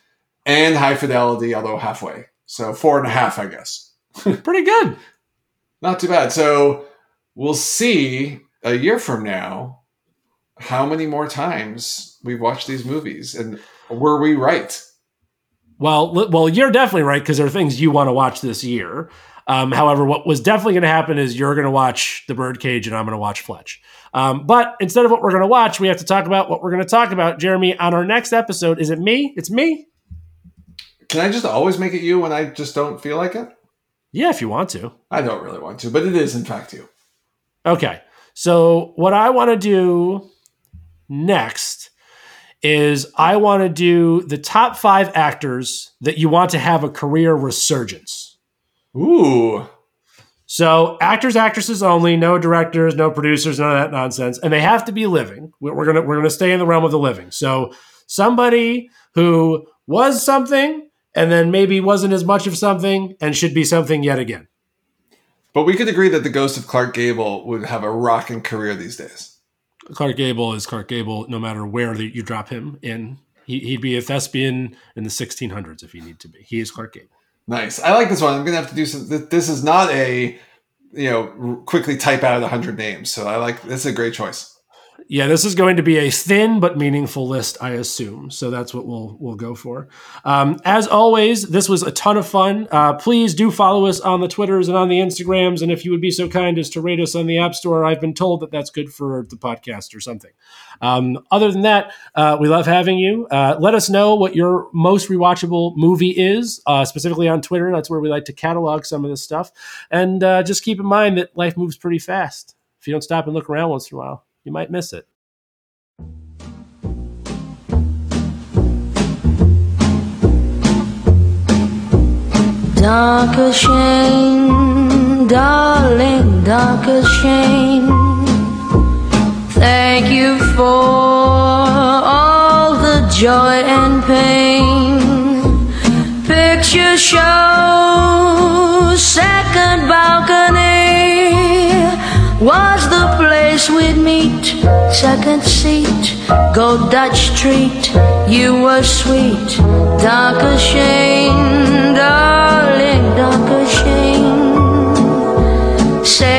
Speaker 3: And High Fidelity, although halfway. So, four and a half, I guess.
Speaker 2: Pretty good.
Speaker 3: Not too bad. So, we'll see a year from now how many more times we've watched these movies. And were we right?
Speaker 2: Well, well, you're definitely right because there are things you want to watch this year. Um, however, what was definitely going to happen is you're going to watch The Birdcage and I'm going to watch Fletch. Um, but instead of what we're going to watch, we have to talk about what we're going to talk about. Jeremy, on our next episode, is it me? It's me.
Speaker 3: Can I just always make it you when I just don't feel like it?
Speaker 2: Yeah, if you want to.
Speaker 3: I don't really want to, but it is, in fact, you.
Speaker 2: Okay. So what I want to do next is I want to do the top five actors that you want to have a career resurgence.
Speaker 3: Ooh.
Speaker 2: So actors, actresses only, no directors, no producers, none of that nonsense, and they have to be living. We're gonna we're gonna stay in the realm of the living. So somebody who was something and then maybe wasn't as much of something and should be something yet again.
Speaker 3: But we could agree that the ghost of Clark Gable would have a rocking career these days.
Speaker 2: Clark Gable is Clark Gable, no matter where you drop him in. He, he'd be a thespian in the 1600s if he need to be. He is Clark Gable.
Speaker 3: Nice. I like this one. I'm gonna have to do some. This is not a, you know, quickly type out a hundred names. So I like this. Is a great choice.
Speaker 2: Yeah, this is going to be a thin but meaningful list, I assume. So that's what we'll we'll go for. Um, as always, this was a ton of fun. Uh, please do follow us on the Twitters and on the Instagrams, and if you would be so kind as to rate us on the App Store, I've been told that that's good for the podcast or something. Um, other than that, uh, we love having you. Uh, let us know what your most rewatchable movie is, uh, specifically on Twitter. That's where we like to catalog some of this stuff. And uh, just keep in mind that life moves pretty fast. If you don't stop and look around once in a while, you might miss it.
Speaker 4: Danke schoen, darling, danke schoen. Thank you for all the joy and pain. Picture show, second balcony was the place we'd meet. Second seat, go Dutch treat. You were sweet, danke schön, darling, danke schön. Save